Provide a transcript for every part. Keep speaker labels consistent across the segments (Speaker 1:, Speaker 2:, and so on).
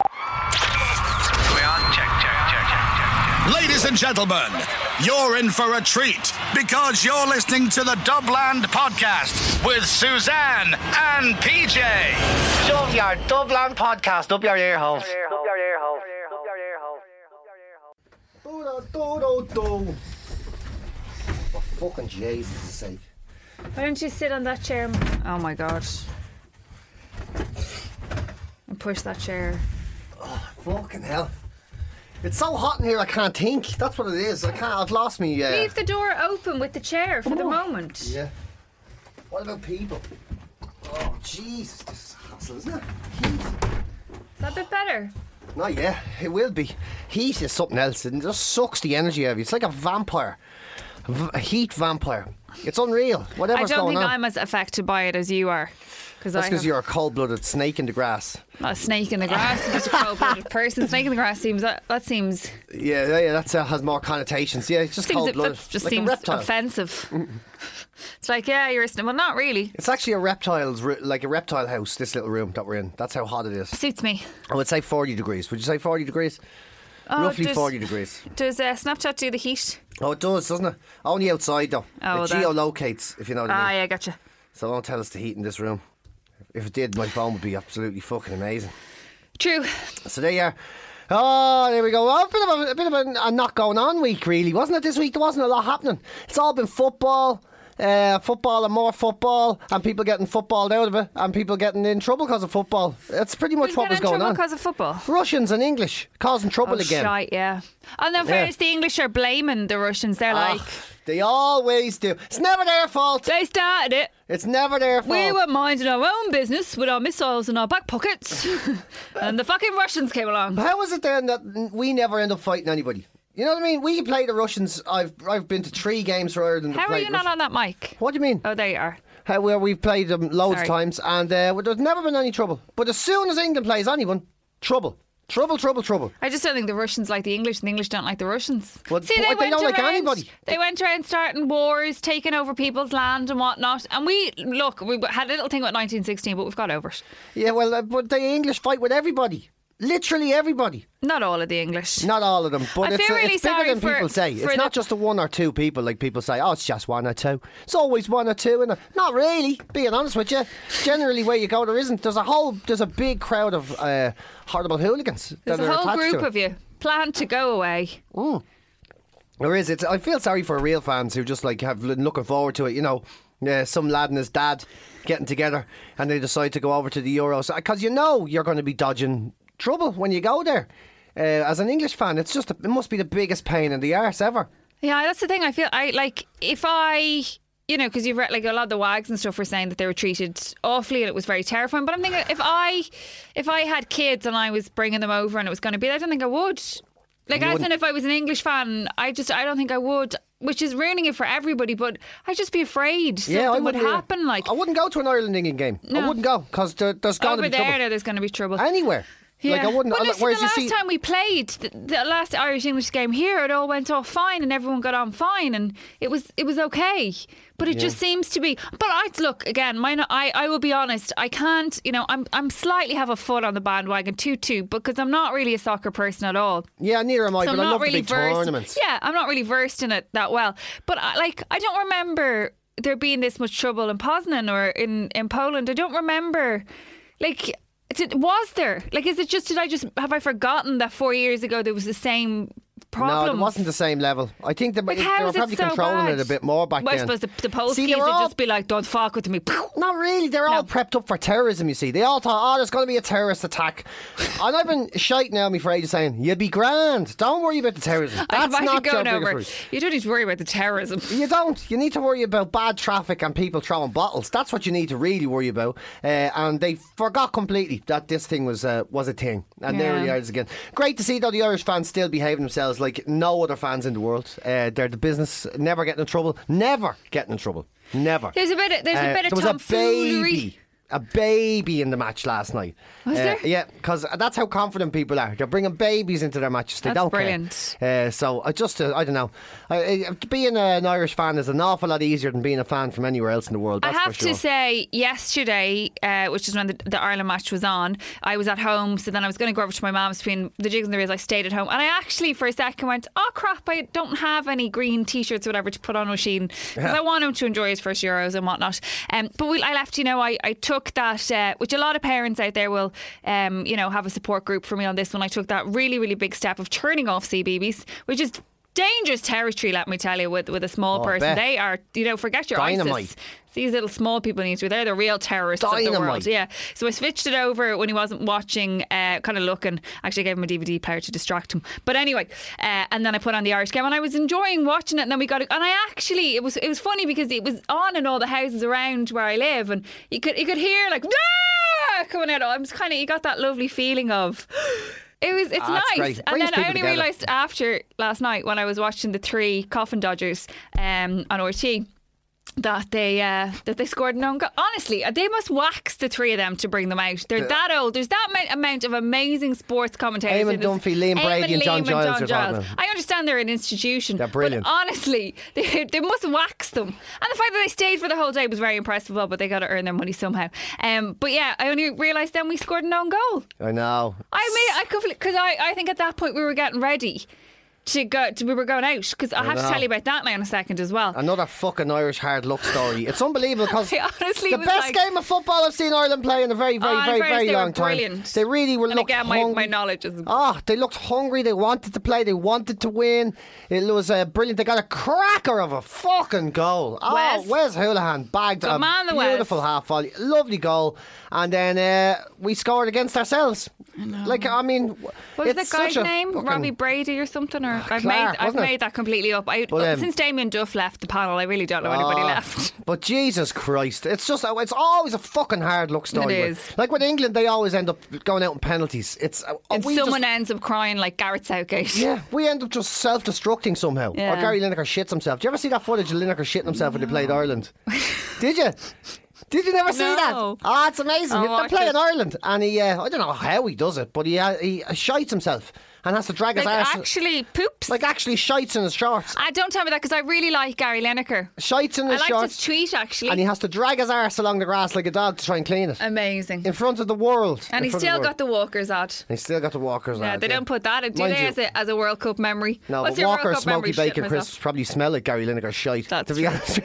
Speaker 1: We on? Check, check, check, check, check,
Speaker 2: Ladies and gentlemen, you're in for a treat because you're listening to the Dublin Podcast with Suzanne and PJ.
Speaker 3: Shove your Dublin podcast up your ear holes. Up your ear holes. Up your ear holes.
Speaker 4: For fucking Jesus' sake.
Speaker 5: Why don't you sit on that chair? Oh my god. And push that chair.
Speaker 4: Oh, fucking hell. It's so hot in here I can't think. That's what it is. I can't. I've lost me. Uh,
Speaker 5: Leave the door open with the chair for the moment.
Speaker 4: Yeah. What about people? Oh Jesus, this is a hassle, isn't it? Heat.
Speaker 5: Is that a bit better?
Speaker 4: Not yet. It will be. Heat is something else. It just sucks the energy out of you. It's like a vampire. A heat vampire. It's unreal. Whatever's going on.
Speaker 5: I don't think
Speaker 4: on.
Speaker 5: I'm as affected by it as you are. Because
Speaker 4: That's because you're a cold-blooded snake in the grass.
Speaker 5: not a snake in the grass. Just a cold-blooded person. Snake in the grass seems that, that seems
Speaker 4: Yeah, yeah, yeah that uh, has more connotations. Yeah, it's just
Speaker 5: seems
Speaker 4: cold-blooded.
Speaker 5: just
Speaker 4: like
Speaker 5: seems offensive. it's like yeah, you're a snake. Well, not really.
Speaker 4: It's actually a reptile's, like a reptile house. This little room that we're in. That's how hot it is.
Speaker 5: Suits me.
Speaker 4: I would say 40 degrees. Would you say 40 degrees?
Speaker 5: Oh,
Speaker 4: Roughly
Speaker 5: does-
Speaker 4: 40 degrees.
Speaker 5: Does uh, Snapchat do the heat?
Speaker 4: Oh, it does, doesn't it? Only outside though.
Speaker 5: Oh,
Speaker 4: it geolocates, if you know what I
Speaker 5: Ah,
Speaker 4: mean.
Speaker 5: yeah, gotcha.
Speaker 4: So it won't tell us the heat in this room. If it did, my phone would be absolutely fucking amazing.
Speaker 5: True.
Speaker 4: So there you are. Oh, there we go. Oh, a bit of a, a bit of a, a not going on week, really, wasn't it? This week there wasn't a lot happening. It's all been football, uh, football and more football, and people getting footballed out of it, and people getting in trouble because of football. That's pretty much
Speaker 5: Who's
Speaker 4: what was going
Speaker 5: trouble
Speaker 4: on.
Speaker 5: because of football?
Speaker 4: Russians and English causing trouble
Speaker 5: Oh,
Speaker 4: again.
Speaker 5: shite, yeah. And then
Speaker 4: Yeah.
Speaker 5: fairness, the English are blaming the Russians. They're
Speaker 4: Ah,
Speaker 5: like,
Speaker 4: they always do. It's never their fault.
Speaker 5: they started it.
Speaker 4: It's never their fault.
Speaker 5: We were minding our own business with our missiles in our back pockets. and the fucking Russians came along.
Speaker 4: How is it then that we never end up fighting anybody? You know what I mean? We play the Russians. I've I've been to three games for Ireland.
Speaker 5: How are you not on that mic?
Speaker 4: What do you mean?
Speaker 5: Oh, there you are.
Speaker 4: How, where we've played them loads
Speaker 5: Sorry.
Speaker 4: of times, and uh, well, there's never been any trouble. But as soon as England plays anyone, trouble, trouble, trouble, trouble.
Speaker 5: I just don't think the Russians like the English and the English don't like the Russians.
Speaker 4: Well,
Speaker 5: See, they,
Speaker 4: they
Speaker 5: went
Speaker 4: don't like
Speaker 5: around,
Speaker 4: anybody.
Speaker 5: They went around starting wars, taking over people's land and whatnot. And we, look, we had a little thing about 1916, but we've got over it.
Speaker 4: Yeah, well, uh, but the English fight with everybody, literally everybody.
Speaker 5: Not all of the English.
Speaker 4: Not all of them, but
Speaker 5: I
Speaker 4: it's,
Speaker 5: feel
Speaker 4: uh,
Speaker 5: really
Speaker 4: it's bigger
Speaker 5: sorry
Speaker 4: than
Speaker 5: for-
Speaker 4: people say.
Speaker 5: for
Speaker 4: It's not
Speaker 5: the-
Speaker 4: just a one or two people like people say. Oh, it's just one or two. It's always one or two, and not really. Being honest with you, generally where you go, there isn't. There's a whole, there's a big crowd of uh, horrible hooligans.
Speaker 5: There's
Speaker 4: that
Speaker 5: a
Speaker 4: are
Speaker 5: whole
Speaker 4: attached
Speaker 5: group
Speaker 4: it.
Speaker 5: of you planned to go away.
Speaker 4: There is. It's. I feel sorry for real fans who just like have been looking forward to it. You know, yeah, some lad and his dad getting together, and they decide to go over to the Euros because you know you're going to be dodging trouble when you go there. Uh, as an English fan, it's just a, it must be the biggest pain in the arse ever.
Speaker 5: Yeah, that's the thing. I feel I like if I. You know, because you've read like a lot of the wags and stuff were saying that they were treated awfully and it was very terrifying. But I'm thinking if I, if I had kids and I was bringing them over and it was going to be, I don't think I would. Like, in,
Speaker 4: wouldn't-
Speaker 5: if I was an English fan, I just, I don't think I would. Which is ruining it for everybody. But I'd just be afraid something
Speaker 4: yeah, I
Speaker 5: would happen. Like
Speaker 4: I wouldn't go to an Ireland England game. I wouldn't go because there, got to be
Speaker 5: there,
Speaker 4: trouble
Speaker 5: now there's going to be trouble.
Speaker 4: anywhere. Like I wouldn't.
Speaker 5: Well,
Speaker 4: I-
Speaker 5: listen,
Speaker 4: whereas
Speaker 5: the last
Speaker 4: see,
Speaker 5: time we played, the, the last Irish English game here, it all went off fine and everyone got on fine and it was it was okay. But it just seems to be. But I look again. Mine. I I will be honest. I can't. You know, I'm I'm slightly have a foot on the bandwagon too too because I'm not really a soccer person at all.
Speaker 4: yeah, neither am I.
Speaker 5: So
Speaker 4: but
Speaker 5: I'm
Speaker 4: I
Speaker 5: not
Speaker 4: love
Speaker 5: really
Speaker 4: the big
Speaker 5: versed.
Speaker 4: tournaments.
Speaker 5: Yeah, I'm not really versed in it that well. But I, like, I don't remember there being this much trouble in Poznan or in in Poland. I don't remember. Like, Did, was there? Like, is it just, did I just, have I forgotten that four years ago there was the same problem?
Speaker 4: No, it wasn't the same level. I think they,
Speaker 5: Like,
Speaker 4: they were probably
Speaker 5: so
Speaker 4: controlling
Speaker 5: bad?
Speaker 4: it a bit more back
Speaker 5: well, I
Speaker 4: then.
Speaker 5: suppose the, the post
Speaker 4: See,
Speaker 5: would
Speaker 4: were all-
Speaker 5: just be like, don't fuck with me.
Speaker 4: Not really. They're all prepped up for terrorism, you see. They all thought, oh, there's going to be a terrorist attack. and I've been shite now me for ages saying, you'd be grand. Don't worry about the terrorism. That's not your
Speaker 5: over. You don't need to worry about the terrorism.
Speaker 4: You don't. You need to worry about bad traffic and people throwing bottles. That's what you need to really worry about. Uh, and they forgot completely that this thing was uh, was a thing. And there
Speaker 5: Yeah.
Speaker 4: he is again. Great to see though the Irish fans still behaving themselves like no other fans in the world. Uh, they're the business, never getting in trouble, never getting in trouble, never.
Speaker 5: There's a bit of, there's
Speaker 4: Uh,
Speaker 5: a bit of
Speaker 4: there was a baby. A baby in the match last night.
Speaker 5: Was
Speaker 4: Uh,
Speaker 5: there?
Speaker 4: Yeah, because that's how confident people are. They're bringing babies into their matches. They
Speaker 5: That's
Speaker 4: don't
Speaker 5: brilliant.
Speaker 4: care. Uh, so I just, uh, I don't know. I, being an Irish fan is an awful lot easier than being a fan from anywhere else in the world.
Speaker 5: I have
Speaker 4: sure.
Speaker 5: to say, yesterday, uh, which is when the, the Ireland match was on, I was at home. So then I was going to go over to my mum's between the jigs and the reels. I stayed at home, and I actually, for a second, went, "Oh crap! I don't have any green t-shirts or whatever to put on Oisin because I want him to enjoy his first Euros and whatnot." Um, but we, I left. You know, I, I took that, uh, which a lot of parents out there will, um, you know, have a support group for me on this one. I took that really, really big step of turning off CBeebies, which is. Dangerous territory, let me tell you, with with a small
Speaker 4: Oh,
Speaker 5: person. They are, you know, forget your
Speaker 4: Dynamite.
Speaker 5: ISIS. These little small people need to. They're the real terrorists of the
Speaker 4: Dynamite.
Speaker 5: world. Yeah. So I switched it over when he wasn't watching, uh, kind of looking. Actually, I gave him a DVD player to distract him. But anyway, uh, and then I put on the Irish game, and I was enjoying watching it. And then we got, it, and I actually, it was it was funny because it was on in all the houses around where I live, and you could you could hear like ah! coming out. I was kind of you got that lovely feeling of. It was. It's
Speaker 4: Ah,
Speaker 5: nice,
Speaker 4: great.
Speaker 5: and then I only
Speaker 4: together.
Speaker 5: realised after last night when I was watching the three Coffin Dodgers um, on RTÉ that they uh, that they scored an own goal. Honestly, uh, they must wax the three of them to bring them out. They're that old. There's that amount, amount of amazing sports commentators.
Speaker 4: Eamon Dunphy, Liam
Speaker 5: Eamon,
Speaker 4: Brady and John
Speaker 5: Liam
Speaker 4: Giles are talking about.
Speaker 5: I understand they're an institution.
Speaker 4: They're brilliant.
Speaker 5: But honestly, they, they must wax them. And the fact that they stayed for the whole day was very impressive. Well, but they got to earn their money somehow. Um, but yeah, I only realised then we scored an own goal.
Speaker 4: I know.
Speaker 5: I mean, I could because I, I think at that point we were getting ready to go. To, we were going out because I, have to tell you about that now in a second as well.
Speaker 4: Another fucking Irish hard luck story. It's unbelievable because
Speaker 5: honestly
Speaker 4: the best
Speaker 5: like-
Speaker 4: game of football I've seen Ireland play in a very, very,
Speaker 5: Oh, in
Speaker 4: very, very long time.
Speaker 5: brilliant.
Speaker 4: They really were
Speaker 5: and again, my, my knowledge is
Speaker 4: Oh, they looked hungry. They wanted to play. They wanted to win. It was uh, brilliant. They got a cracker of a fucking goal. Oh,
Speaker 5: Wes.
Speaker 4: Wes Hoolahan bagged
Speaker 5: Good
Speaker 4: a
Speaker 5: man, the Wes.
Speaker 4: beautiful half volley. Lovely goal. And then uh, we scored against ourselves. Like, I mean,
Speaker 5: What was that guy's name? Robbie Brady or something? Or I've
Speaker 4: Clark,
Speaker 5: made I've
Speaker 4: wasn't it?
Speaker 5: made that completely up. I,
Speaker 4: But, um,
Speaker 5: since Damien Duff left the panel, I really don't know anybody
Speaker 4: Oh,
Speaker 5: left.
Speaker 4: But Jesus Christ, it's just it's always a fucking hard luck story.
Speaker 5: It
Speaker 4: but- Like with England, they always end up going out in penalties. It's uh,
Speaker 5: And someone
Speaker 4: just,
Speaker 5: ends up crying like Gareth Southgate.
Speaker 4: yeah, we end up just self-destructing somehow. Or Gary Lineker shits himself. Do you ever see that footage of Lineker shitting himself when they played Ireland? Did you? Did you never see that? Oh, it's amazing.
Speaker 5: I'll
Speaker 4: They're
Speaker 5: watch
Speaker 4: playing
Speaker 5: it.
Speaker 4: Ireland, and he, uh, I don't know how he does it, but he uh, he shites himself and has to drag his
Speaker 5: Like actually poops.
Speaker 4: like actually shites in his shorts.
Speaker 5: I don't tell me that because I really like Gary Lineker.
Speaker 4: Shites in
Speaker 5: I
Speaker 4: his
Speaker 5: liked
Speaker 4: shorts.
Speaker 5: his tweet actually.
Speaker 4: and he has to drag his arse along the grass like a dog to try and clean it.
Speaker 5: Amazing.
Speaker 4: in front of the world.
Speaker 5: and
Speaker 4: in
Speaker 5: he still got the walkers ad.
Speaker 4: He still got the Walkers.
Speaker 5: Yeah,
Speaker 4: ad,
Speaker 5: they don't put that. in, Do
Speaker 4: Mind
Speaker 5: they
Speaker 4: you-
Speaker 5: as a as a World Cup memory?
Speaker 4: No,
Speaker 5: What's
Speaker 4: but Walker smoky bacon crisps probably smell like Gary Lineker's shite.
Speaker 5: That's
Speaker 4: to be
Speaker 5: true.
Speaker 4: honest.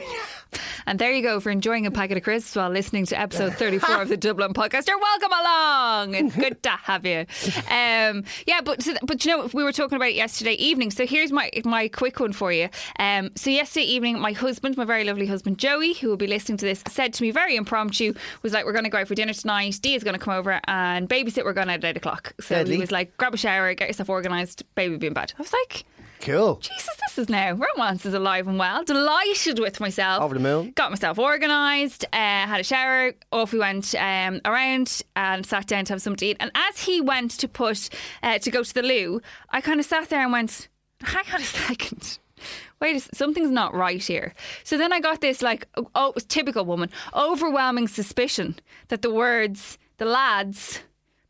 Speaker 5: And there you go for enjoying a packet of crisps while listening to episode 34 of the Dublin podcast. You're welcome along. It's good to have you. Um, yeah, but so, but you know we were talking about it yesterday evening. So here's my my quick one for you. Um, so yesterday evening, my husband, my very lovely husband Joey, who will be listening to this, said to me very impromptu, was like, "We're going to go out for dinner tonight. Dia's going to come over and babysit. We're going out at eight o'clock." So
Speaker 4: Deadly.
Speaker 5: he was like, "Grab a shower, get yourself organised. Baby be in bed." I was like.
Speaker 4: Cool.
Speaker 5: Jesus, this is now romance is alive and well. Delighted with myself.
Speaker 4: Over the moon.
Speaker 5: Got myself organised. Uh, had a shower. Off we went um, around and sat down to have something to eat. And as he went to put uh, to go to the loo, I kind of sat there and went, "Hang on a second. Wait, something's not right here. So then I got this like, oh, it was typical woman, overwhelming suspicion that the words, the lads,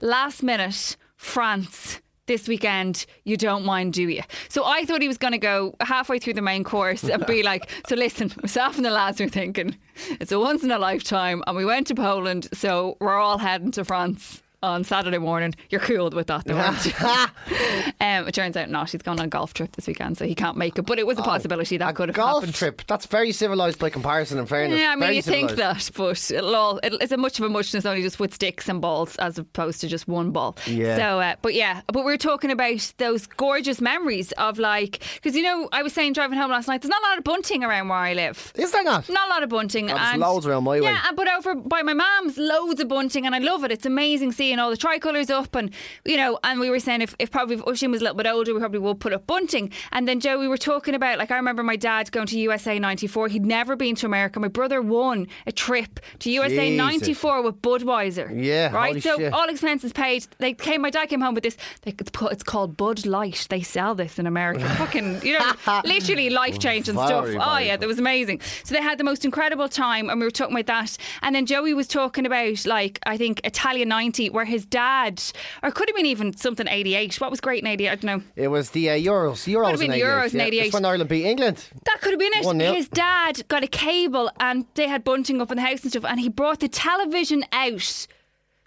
Speaker 5: last minute, France, this weekend, you don't mind, do you? So I thought he was going to go halfway through the main course and be like, so listen, myself and the lads were thinking, it's a once in a lifetime, and we went to Poland, so we're all heading to France on Saturday morning. You're cool with that, though, aren't you? um, it turns out not. He's gone on a golf trip this weekend, so he can't make it. But it was a possibility that
Speaker 4: Oh,
Speaker 5: could have
Speaker 4: golf
Speaker 5: happened.
Speaker 4: trip. That's very civilized by comparison. In fairness,
Speaker 5: Yeah, I mean,
Speaker 4: Very
Speaker 5: you think that, but it'll all, it'll, it's a much of a muchness only just with sticks and balls as opposed to just one ball.
Speaker 4: Yeah.
Speaker 5: So, uh, but yeah, but we are talking about those gorgeous memories of like, because you know, I was saying driving home last night, there's not a lot of bunting around where I live.
Speaker 4: Is there not?
Speaker 5: Not a lot of bunting.
Speaker 4: Oh, there's
Speaker 5: and
Speaker 4: loads around my way.
Speaker 5: Yeah, but over by my mum's, loads of bunting, and I love it. It's amazing seeing all the tricolours up, and you know. And we were saying if, if probably if Oisin was a little bit older, we probably would put up bunting. And then Joe, we were talking about like I remember my dad going to USA '94. He'd never been to America. My brother won a trip to USA
Speaker 4: Jesus.
Speaker 5: '94 with Budweiser.
Speaker 4: Yeah,
Speaker 5: right. so
Speaker 4: shit.
Speaker 5: all expenses paid. They came. My dad came home with this. Like, it's, called, it's called Bud Light. They sell this in America. Fucking, you know, literally life changing stuff.
Speaker 4: Very,
Speaker 5: Oh yeah, that was amazing. So they had the most incredible time, and we were talking about that. And then Joey was talking about like I think Italia '90, where his dad, or could have been even something '88. What was great in '88? I don't know.
Speaker 4: It was the uh, Euros. Euros
Speaker 5: Could have been
Speaker 4: in 88.
Speaker 5: Euros in
Speaker 4: yeah.
Speaker 5: 88.
Speaker 4: It's when Ireland beat England.
Speaker 5: That could have been it.
Speaker 4: 1-0.
Speaker 5: His dad got a cable, and they had bunting up in the house and stuff, and he brought the television out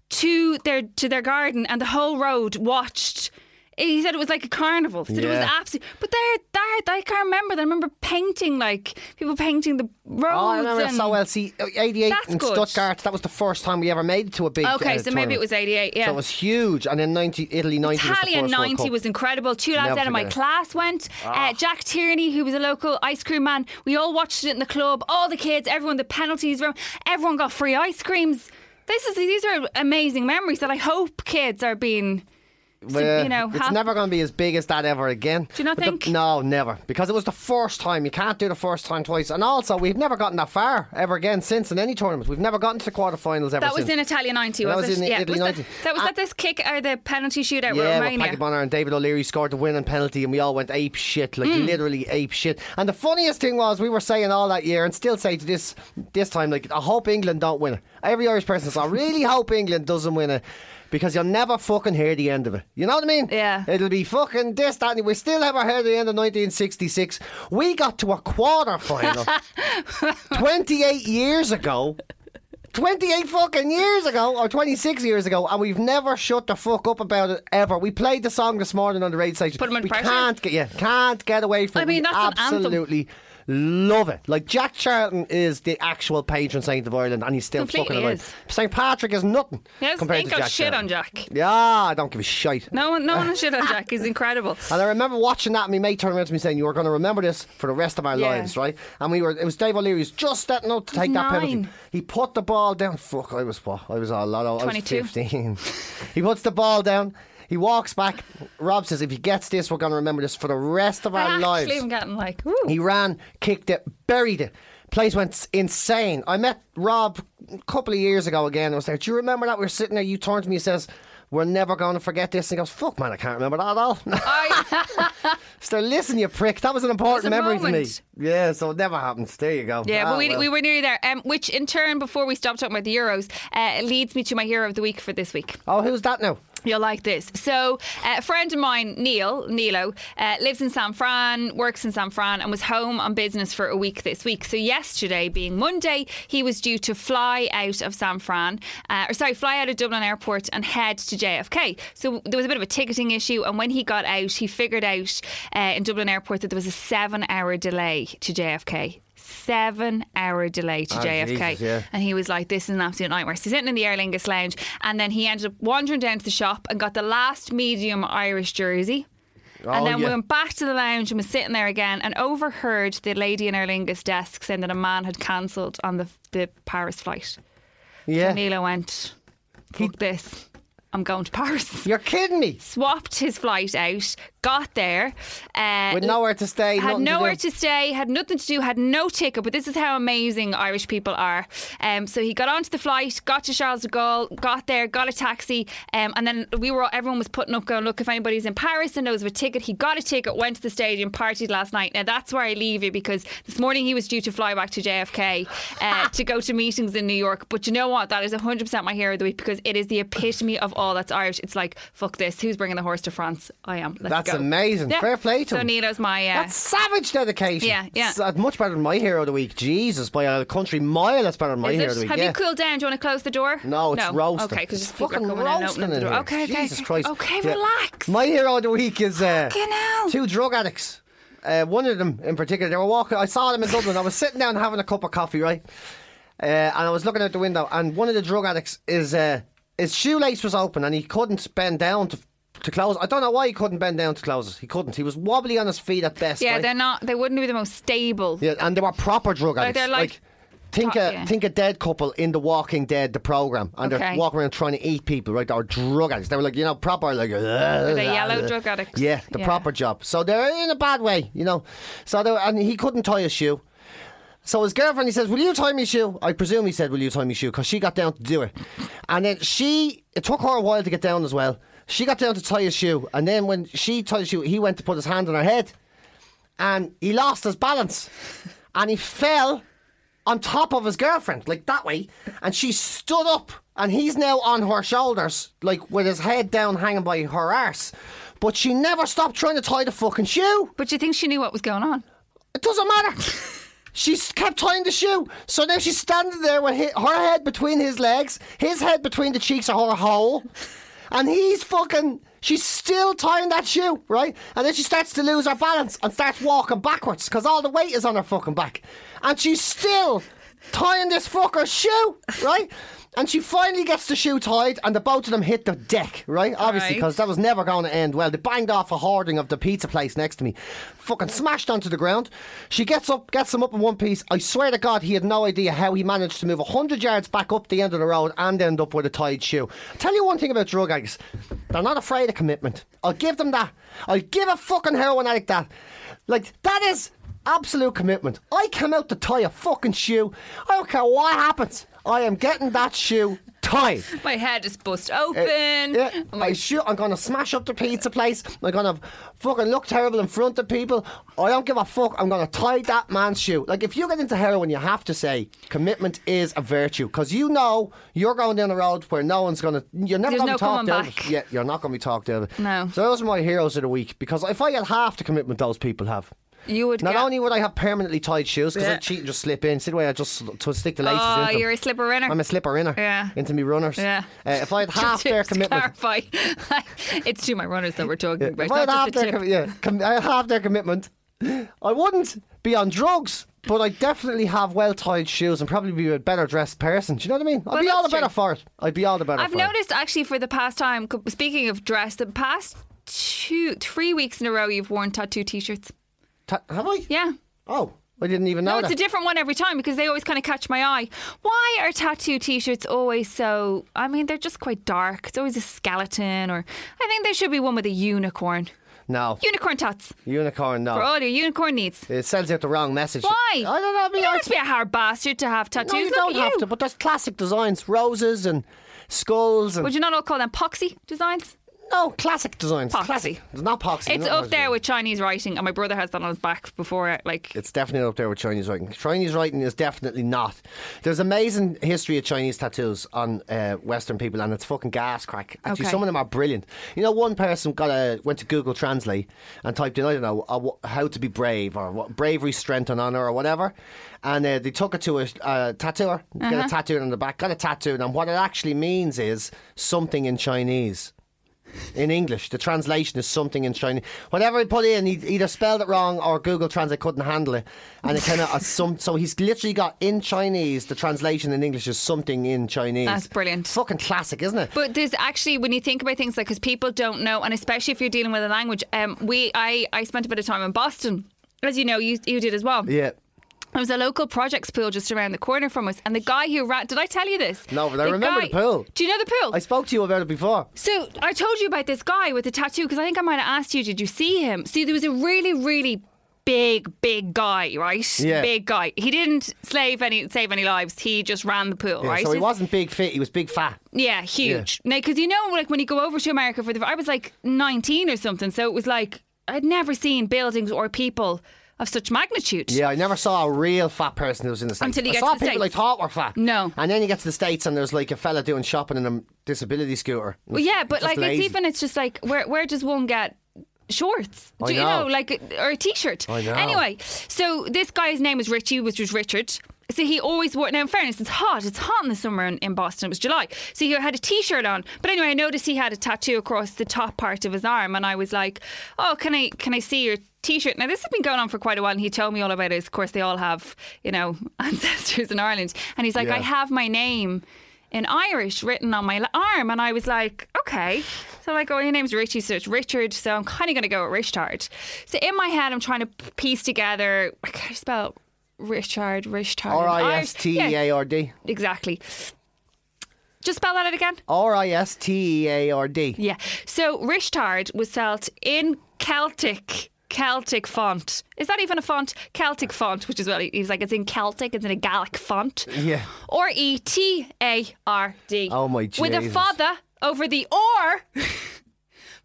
Speaker 5: to their to their garden, and the whole road watched. He said it was like a carnival. He said it was
Speaker 4: Yeah.
Speaker 5: absolutely. But there, there, I can't remember. I remember painting like people painting the roads.
Speaker 4: Oh, I remember so well. See, 88 in
Speaker 5: good.
Speaker 4: Stuttgart, that was the first time we ever made it to a big
Speaker 5: Okay,
Speaker 4: uh,
Speaker 5: so maybe it was 88, yeah.
Speaker 4: So it was huge. And then 90, Italy 90 was
Speaker 5: Italian
Speaker 4: first
Speaker 5: 90 was incredible. Two lads
Speaker 4: Never
Speaker 5: out of my
Speaker 4: it.
Speaker 5: class went.
Speaker 4: Ah.
Speaker 5: Uh, Jack Tierney, who was a local ice cream man, we all watched it in the club. All the kids, everyone, the penalties room, everyone got free ice creams. This is these are amazing memories that I hope kids are being.
Speaker 4: Well,
Speaker 5: you know,
Speaker 4: it's never going to be as big as that ever again.
Speaker 5: Do you not
Speaker 4: But the-
Speaker 5: think?
Speaker 4: no, never. Because it was the first time. You can't do the first time twice. And also, we've never gotten that far ever again since in any tournament. We've never gotten to the quarterfinals ever
Speaker 5: That was
Speaker 4: since.
Speaker 5: in Italia 90,
Speaker 4: That
Speaker 5: was,
Speaker 4: was
Speaker 5: it?
Speaker 4: in
Speaker 5: yeah.
Speaker 4: Italy
Speaker 5: was
Speaker 4: 90.
Speaker 5: That, that was that this kick or the penalty shootout
Speaker 4: Yeah,
Speaker 5: Romania.
Speaker 4: Paddy Bonner and David O'Leary scored the winning penalty, and we all went ape shit, like
Speaker 5: Hmm.
Speaker 4: literally ape shit. And the funniest thing was, we were saying all that year, and still say to this this time, like, I hope England don't win it. Every Irish person says, I really hope England doesn't win it. Because you'll never fucking hear the end of it. You know what I mean?
Speaker 5: Yeah.
Speaker 4: It'll be fucking this, that, and we still haven't heard the end of 1966. We got to a quarter final 28 years ago. 28 fucking years ago, or 26 years ago, and we've never shut the fuck up about it ever. We played the song this morning on the radio station.
Speaker 5: Put 'em under
Speaker 4: we
Speaker 5: pressure?
Speaker 4: can't get, yeah, can't get away from
Speaker 5: I mean, that's an anthem.
Speaker 4: Love it. Like Jack Charlton is the actual patron saint of Ireland, and he's still
Speaker 5: Completely
Speaker 4: fucking alive. St Patrick is nothing
Speaker 5: Yes,
Speaker 4: compared to
Speaker 5: got
Speaker 4: Jack
Speaker 5: shit on Jack.
Speaker 4: Yeah, I don't give a shit.
Speaker 5: No one, no one has shit on Jack. He's incredible.
Speaker 4: And I remember watching that, and my mate turned around to me saying, "You are going to remember this for the rest of our
Speaker 5: Yeah.
Speaker 4: lives, right?" And we were. It was Dave O'Leary who's just stepping up to take that penalty. He put the ball down. Fuck, I was what? I was a lot. I was
Speaker 5: 22.
Speaker 4: fifteen. he puts the ball down. He walks back. Rob says, "If he gets this, we're going to remember this for the rest of our
Speaker 5: I
Speaker 4: lives."
Speaker 5: actually am getting like, ooh.
Speaker 4: He ran, kicked it, buried it. Place went insane. I met Rob a couple of years ago again. I was there. Do you remember that? We were sitting there. You turned to me and says, We're never going to forget this. And he goes, Fuck, man, I can't remember that at all.
Speaker 5: I,
Speaker 4: so listen, you prick. That was an important
Speaker 5: was
Speaker 4: memory
Speaker 5: moment.
Speaker 4: to me. Yeah, so it never happens. There you go.
Speaker 5: Yeah,
Speaker 4: Ah,
Speaker 5: but we,
Speaker 4: well.
Speaker 5: we were nearly there. Um, which in turn, before we stop talking about the Euros, uh, leads me to my hero of the week for this week.
Speaker 4: Oh, who's that now?
Speaker 5: You'll like this. So, uh, a friend of mine, Neil, Nilo, uh, lives in San Fran, works in San Fran, and was home on business for a week this week. So, yesterday, being Monday, he was due to fly out of San Fran, uh, or sorry, fly out of Dublin Airport and head to JFK. So, there was a bit of a ticketing issue, and when he got out, he figured out uh, in Dublin Airport that there was a seven hour delay to JFK. Seven hour delay to
Speaker 4: Ah,
Speaker 5: JFK.
Speaker 4: Jesus, yeah.
Speaker 5: And he was like, this is an absolute nightmare. So he's sitting in the Aer Lingus lounge and then he ended up wandering down to the shop and got the last medium Irish jersey.
Speaker 4: Oh,
Speaker 5: and then
Speaker 4: yeah.
Speaker 5: went back to the lounge and was sitting there again and overheard the lady in Aer Lingus desk saying that a man had cancelled on the the Paris flight.
Speaker 4: Yeah.
Speaker 5: So Nilo went, fuck this. I'm going to Paris.
Speaker 4: You're kidding me.
Speaker 5: Swapped his flight out, got there. Uh,
Speaker 4: With nowhere to stay.
Speaker 5: had nowhere
Speaker 4: to,
Speaker 5: to, stay, had nothing to do, had no ticket. But this is how amazing Irish people are. Um, so he got onto the flight, got to Charles de Gaulle, got there, got a taxi, um, and then we were all, everyone was putting up, going, look, if anybody's in Paris and knows of a ticket, he got a ticket, went to the stadium, partied last night. Now that's where I leave you because this morning he was due to fly back to JFK uh, to go to meetings in New York. But you know what? That is 100% my hero of the week because it is the epitome of all all that's Irish. It's like fuck this. Who's bringing the horse to France? I am. Let's
Speaker 4: That's
Speaker 5: go.
Speaker 4: amazing.
Speaker 5: Yeah.
Speaker 4: Fair play to
Speaker 5: So
Speaker 4: him.
Speaker 5: Nino's my. Uh,
Speaker 4: That's savage dedication.
Speaker 5: Yeah, yeah.
Speaker 4: It's, uh, much better than my hero of the week. Jesus, by a country mile, that's better than my
Speaker 5: is
Speaker 4: hero
Speaker 5: it?
Speaker 4: of the week.
Speaker 5: Have
Speaker 4: yeah.
Speaker 5: you cooled down? Do you want to close the door?
Speaker 4: No, it's roasting.
Speaker 5: Okay, because
Speaker 4: it's fucking
Speaker 5: in
Speaker 4: roasting in
Speaker 5: the door.
Speaker 4: here.
Speaker 5: Okay, okay.
Speaker 4: Jesus Christ.
Speaker 5: Okay,
Speaker 4: Yeah.
Speaker 5: relax.
Speaker 4: My hero of the week is uh, two drug addicts. Uh, one of them in particular, they were walking. I saw them in Dublin. I was sitting down having a cup of coffee, right? Uh, and I was looking out the window, and one of the drug addicts is uh, his shoelace was open, and he couldn't bend down to to close. I don't know why he couldn't bend down to close it. He couldn't. He was wobbly on his feet at best.
Speaker 5: Yeah,
Speaker 4: right?
Speaker 5: they're not. They wouldn't be the most stable.
Speaker 4: Yeah, and they were proper drug
Speaker 5: Like,
Speaker 4: addicts.
Speaker 5: they're like-
Speaker 4: think a
Speaker 5: yeah.
Speaker 4: think a dead couple in The Walking Dead, the program, and they're walking around trying to eat people. Right, they were drug addicts. They were like you know proper like. Uh, Are
Speaker 5: they uh, yellow uh, drug addicts?
Speaker 4: Yeah, the
Speaker 5: Yeah.
Speaker 4: proper job. So they're in a bad way, you know. So they were, and he couldn't tie his shoe. So his girlfriend, he says, "Will you tie me shoe?" I presume he said, "Will you tie me shoe?" Because she got down to do it, and then she. It took her a while to get down as well. She got down to tie his shoe, and then when she tied his shoe, he went to put his hand on her head, and he lost his balance, and he fell on top of his girlfriend, like that way, and she stood up, and he's now on her shoulders, like with his head down, hanging by her arse. But she never stopped trying to tie the fucking shoe.
Speaker 5: But you think she knew what was going on?
Speaker 4: It doesn't matter. She s- kept tying the shoe. So now she's standing there with her head between his legs, his head between the cheeks of her hole, and he's fucking. She's still tying that shoe, right? And then she starts to lose her balance and starts walking backwards because all the weight is on her fucking back. And she's still tying this fucker's shoe, right? And she finally gets the shoe tied, and the both of them hit the deck, right? Obviously, because that was never going to end well. They banged off a hoarding of the pizza place next to me, fucking smashed onto the ground. She gets up, gets him up in one piece. I swear to God, he had no idea how he managed to move 100 yards back up the end of the road and end up with a tied shoe. tell you one thing about drug addicts they're not afraid of commitment. I'll give them that. I'll give a fucking heroin addict that. Like, that is absolute commitment. I come out to tie a fucking shoe. I don't care what happens. I am getting that shoe tied.
Speaker 5: My head is bust open.
Speaker 4: Uh, Yeah, I shoot. I'm gonna smash up the pizza place. I'm gonna fucking look terrible in front of people. I don't give a fuck. I'm gonna tie that man's shoe. Like if you get into heroin, you have to say commitment is a virtue because you know you're going down the road where no one's gonna. You're never
Speaker 5: There's
Speaker 4: gonna
Speaker 5: no
Speaker 4: be talked
Speaker 5: coming
Speaker 4: out of
Speaker 5: back.
Speaker 4: Yeah, you're not gonna be talked out.
Speaker 5: No.
Speaker 4: So those are my heroes of the week because if I had half the commitment those people have.
Speaker 5: You would
Speaker 4: Not
Speaker 5: get-
Speaker 4: only would I have permanently tied shoes because
Speaker 5: Yeah.
Speaker 4: I cheat and just slip in. See the way I just to stick the laces
Speaker 5: Oh, you're a slipper inner.
Speaker 4: I'm a slipper inner.
Speaker 5: Yeah.
Speaker 4: Into me runners.
Speaker 5: Yeah.
Speaker 4: Uh, if I had half their commitment.
Speaker 5: clarify, it's to my runners that we're talking about.
Speaker 4: If I had half their, com- yeah, com- I had half their commitment, I wouldn't be on drugs, but I'd definitely have well tied shoes and probably be a better dressed person. Do you know what I mean? I'd
Speaker 5: Well,
Speaker 4: be all the
Speaker 5: that's
Speaker 4: better
Speaker 5: true.
Speaker 4: for it. I'd be all the better
Speaker 5: I've noticed actually for the past time, speaking of dress, the past two, three weeks in a row, you've worn tattoo t-shirts.
Speaker 4: it. Ta- have I?
Speaker 5: Yeah.
Speaker 4: Oh, I didn't even know
Speaker 5: No, it's
Speaker 4: that.
Speaker 5: a different one every time because they always kind of catch my eye. Why are tattoo t-shirts always so? I mean, they're just quite dark. It's always a skeleton, or I think there should be one with a unicorn.
Speaker 4: no.
Speaker 5: Unicorn tats
Speaker 4: Unicorn, no.
Speaker 5: for all your unicorn needs.
Speaker 4: it sends out the wrong message.
Speaker 5: Why?
Speaker 4: I don't know. I mean,
Speaker 5: You
Speaker 4: I-
Speaker 5: must be a hard bastard to have tattoos.
Speaker 4: no, you
Speaker 5: Look
Speaker 4: don't have
Speaker 5: you.
Speaker 4: to, but there's classic designs roses and skulls and.
Speaker 5: Would you not all call them poxy designs?
Speaker 4: No, classic designs.
Speaker 5: Poxy.
Speaker 4: Classic. It's not poxy.
Speaker 5: It's up there with Chinese writing, and my brother has that on his back before. Like,
Speaker 4: It's definitely up there with Chinese writing. Chinese writing is definitely not. There's amazing history of Chinese tattoos on uh, Western people, and it's fucking gas crack. Actually,
Speaker 5: Okay.
Speaker 4: some of them are brilliant. You know, one person got a went to Google Translate and typed in I don't know wh- how to be brave or what bravery, strength, and honor or whatever, and uh, they took it to a uh, tattooer,
Speaker 5: Uh-huh.
Speaker 4: a tattoo on the back, got a tattoo, and what it actually means is something in Chinese in English. The translation is something in Chinese. Whatever he put in, he either spelled it wrong or Google Translate couldn't handle it, and it kind of some. So he's literally got in Chinese. The translation in English is something in Chinese.
Speaker 5: That's brilliant.
Speaker 4: Fucking classic, isn't it?
Speaker 5: But there's actually when you think about things like because people don't know, and especially if you're dealing with a language. Um, we I I spent a bit of time in Boston, as you know, you you did as well.
Speaker 4: yeah.
Speaker 5: There was a local projects pool just around the corner from us, and the guy who ran. Did I tell you this?
Speaker 4: No, but I remember the pool.
Speaker 5: Do you know the pool?
Speaker 4: I spoke to you about it before.
Speaker 5: So I told you about this guy with the tattoo because I think I might have asked you, did you see him? See, there was a really, really big, big guy, right?
Speaker 4: Yeah.
Speaker 5: Big guy. He didn't save any save any lives. He just ran the pool,
Speaker 4: Yeah,
Speaker 5: right?
Speaker 4: so he wasn't big fit. He was big fat.
Speaker 5: Yeah, huge. Now, because you know, like when you go over to America for the, I was like 19 or something, so it was like I'd never seen buildings or people of such magnitude.
Speaker 4: Yeah, I never saw a real fat person who was in the States.
Speaker 5: Until you
Speaker 4: I
Speaker 5: get
Speaker 4: saw
Speaker 5: to the
Speaker 4: people
Speaker 5: States.
Speaker 4: I thought were fat.
Speaker 5: No.
Speaker 4: And then you get to the States and there's like a fella doing shopping in a disability scooter.
Speaker 5: Well, yeah, but like
Speaker 4: lazy.
Speaker 5: it's even it's just like where where does one get shorts?
Speaker 4: I
Speaker 5: Do you
Speaker 4: know.
Speaker 5: know, like or a t-shirt?
Speaker 4: I know.
Speaker 5: Anyway, so this guy's name was Richie, which was Richard. So he always wore. Now, in fairness, it's hot. It's hot in the summer in, in Boston. It was July, so he had a t-shirt on. But anyway, I noticed he had a tattoo across the top part of his arm, and I was like, "Oh, can I can I see your t-shirt?" Now this has been going on for quite a while, and he told me all about it. Of course, they all have you know ancestors in Ireland, and he's like,
Speaker 4: Yeah.
Speaker 5: "I have my name." in Irish written on my arm, and I was like, okay. So I'm like, oh, your name's Richie, so it's Richard. So I'm kind of going to go with Richard. So in my head, I'm trying to piece together. I can't spell Richard, Richard.
Speaker 4: R I S T E A R D.
Speaker 5: Yeah,
Speaker 4: A R D.
Speaker 5: exactly. Just spell that out again.
Speaker 4: R I S T E A R D.
Speaker 5: Yeah. So Risteard was spelled in Celtic. Celtic font. Is that even a font? Celtic font, which is what he he was like. It's in Celtic. It's in a Gaelic font.
Speaker 4: Yeah.
Speaker 5: Or E T A R D.
Speaker 4: Oh, my Jesus.
Speaker 5: With a father over the or.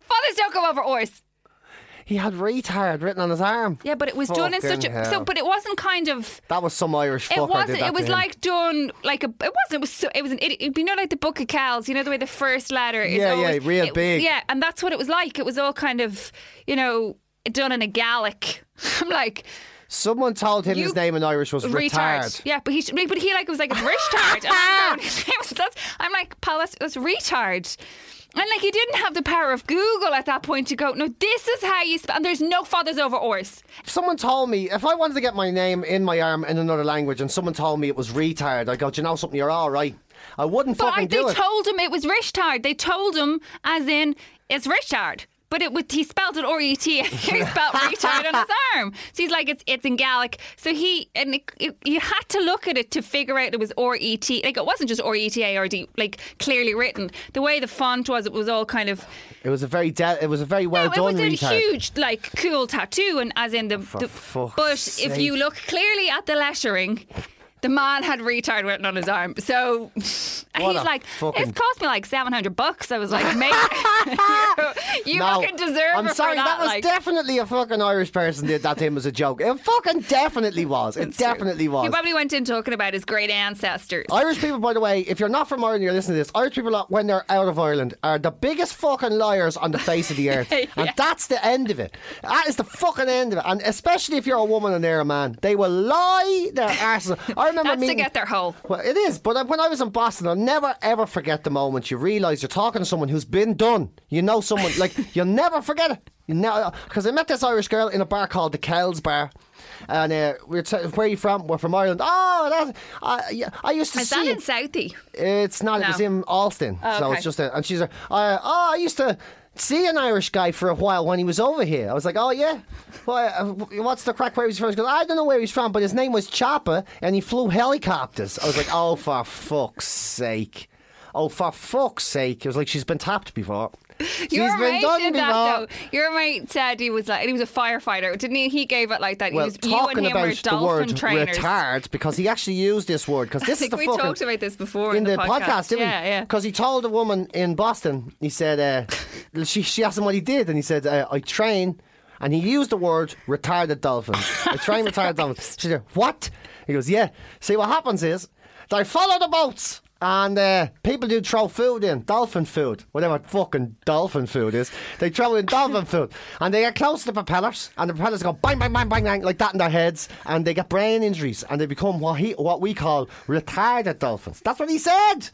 Speaker 5: Fathers don't go over ors.
Speaker 4: He had retard written on his arm.
Speaker 5: Yeah, but it was done in such
Speaker 4: Fucking
Speaker 5: a so.
Speaker 4: hell.
Speaker 5: But it wasn't kind of.
Speaker 4: That was some Irish fucker
Speaker 5: It wasn't.
Speaker 4: that
Speaker 5: It
Speaker 4: to
Speaker 5: was
Speaker 4: him.
Speaker 5: like done like a. It wasn't. It was. So, it was an. It, you know, like the Book of Kells. You know the way the first letter is.
Speaker 4: Yeah, yeah,
Speaker 5: always,
Speaker 4: real
Speaker 5: it-
Speaker 4: big.
Speaker 5: Yeah, and that's what it was like. It was all kind of, you know, done in a Gaelic. I'm like.
Speaker 4: Someone told him his name in Irish was
Speaker 5: retard.
Speaker 4: retard.
Speaker 5: Yeah, but he, but he like was like it's retard. I'm, going, his name was- I'm like, pal, that's, that's retard. And like he didn't have the power of Google at that point to go, no, this is how you spell. And there's no fadas over.
Speaker 4: If someone told me, if I wanted to get my name in my arm in another language and someone told me it was retard, I'd go, do you know something, you're all right. I wouldn't
Speaker 5: But
Speaker 4: fucking
Speaker 5: I, they
Speaker 4: do it.
Speaker 5: told him it was Richard. They told him as in it's Richard. But it would, he spelled it R E T. He spelled retard on his arm. So he's like, it's it's in Gaelic. So he and it, it, you had to look at it to figure out it was R E T. Like it wasn't just R E T A R D. Like clearly written. The way the font was, it was all kind of.
Speaker 4: It was a very de- it was a very well
Speaker 5: no,
Speaker 4: done
Speaker 5: it was a huge, like, cool tattoo, and as in the. Oh, the
Speaker 4: fuck's
Speaker 5: but if you look clearly at the lettering, the man had retard written on his arm. So he's like,
Speaker 4: fucking-
Speaker 5: it's cost me like seven hundred bucks. I was like, mate, you, you
Speaker 4: No,
Speaker 5: fucking deserve
Speaker 4: I'm
Speaker 5: it
Speaker 4: sorry,
Speaker 5: for that.
Speaker 4: that was
Speaker 5: like,
Speaker 4: definitely a fucking Irish person did that to him as a joke. It fucking definitely was. It definitely was.
Speaker 5: He probably went in talking about his great ancestors.
Speaker 4: Irish people, by the way, if you're not from Ireland, you're listening to this. Irish people, when they're out of Ireland, are the biggest fucking liars on the face of the earth, and that's the end of it. That is the fucking end of it. And especially if you're a woman and they're a man, they will lie their arses. Remember
Speaker 5: That's to get their hole.
Speaker 4: Well, it is, but when I was in Boston, I'll never ever forget the moment you realise you're talking to someone who's been done. You know someone, like, you'll never forget it. You know, because I met this Irish girl in a bar called the Kells Bar. And uh, we were t- where are you from? We're from Ireland. Oh, that, uh, yeah, I used to
Speaker 5: Is
Speaker 4: see
Speaker 5: that in Southie?
Speaker 4: It's not. It was in Allston.
Speaker 5: Oh,
Speaker 4: So
Speaker 5: okay.
Speaker 4: it's just a. And she's like, uh, oh, I used to see an Irish guy for a while when he was over here. I was like, oh yeah. Well, uh, what's the crack? Where he's from? She goes, I don't know where he's from, but his name was Chopper, and he flew helicopters. I was like, oh, for fuck's sake. Oh, for fuck's sake. It was like she's been tapped before. She's
Speaker 5: Your
Speaker 4: been
Speaker 5: mate
Speaker 4: done
Speaker 5: did
Speaker 4: before.
Speaker 5: that though. Your mate said he was like he was a firefighter, didn't he? He gave it like that.
Speaker 4: Well,
Speaker 5: he was, you and
Speaker 4: talking
Speaker 5: him
Speaker 4: about
Speaker 5: were
Speaker 4: the
Speaker 5: dolphin
Speaker 4: word
Speaker 5: trainers.
Speaker 4: retard, because he actually used this word, because this is the
Speaker 5: we
Speaker 4: fucking
Speaker 5: talked about this before
Speaker 4: in the,
Speaker 5: podcast,
Speaker 4: podcast, didn't
Speaker 5: yeah,
Speaker 4: we?
Speaker 5: Yeah,
Speaker 4: Because he told a woman in Boston, he said, uh, she, she asked him what he did, and he said, uh, I train, and he used the word retarded dolphin. I train retarded dolphins. She said, what? He goes, yeah. See, what happens is, they follow the boats. And uh, people do throw food in, dolphin food, whatever fucking dolphin food is. They throw in dolphin food. And they get close to the propellers, and the propellers go bang, bang, bang, bang, bang, like that in their heads. And they get brain injuries, and they become what, he, what we call retarded dolphins. That's what he said.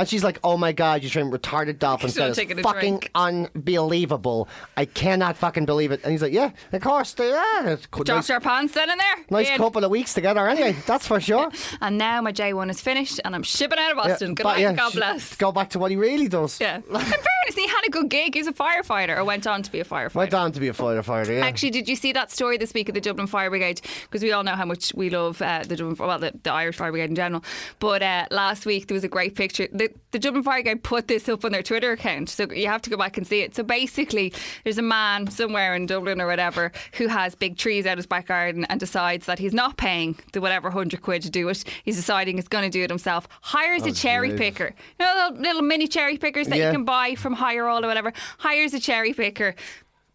Speaker 4: And she's like, "Oh my god, you train retarded dolphins? That is fucking
Speaker 5: drink."
Speaker 4: unbelievable. I cannot fucking believe it." And he's like, "Yeah, of course they are.
Speaker 5: Dropped
Speaker 4: nice,
Speaker 5: pants then and there.
Speaker 4: nice
Speaker 5: In.
Speaker 4: couple of weeks together, anyway. That's for sure."
Speaker 5: And now my J1 is finished and I'm shipping out of
Speaker 4: Yeah,
Speaker 5: Boston. Good night,
Speaker 4: yeah,
Speaker 5: God bless.
Speaker 4: Go back to what he really does.
Speaker 5: Yeah. In fairness, had a good gig. He's a firefighter or went on to be a firefighter.
Speaker 4: Went on to be a fighter fighter. Yeah.
Speaker 5: Actually, did you see that story this week of the Dublin Fire Brigade? Because we all know how much we love uh, the Dublin, well, the, the Irish Fire Brigade in general. But uh, last week there was a great picture. The, the Dublin Fire Brigade put this up on their Twitter account, so you have to go back and see it. So basically, there's a man somewhere in Dublin or whatever who has big trees out his back garden and decides that he's not paying the whatever hundred quid to do it. He's deciding he's going to do it himself. Hires a cherry
Speaker 4: Jesus.
Speaker 5: picker, you know, little, little mini cherry pickers that
Speaker 4: Yeah.
Speaker 5: you can buy from Hire All or whatever. Hires a cherry picker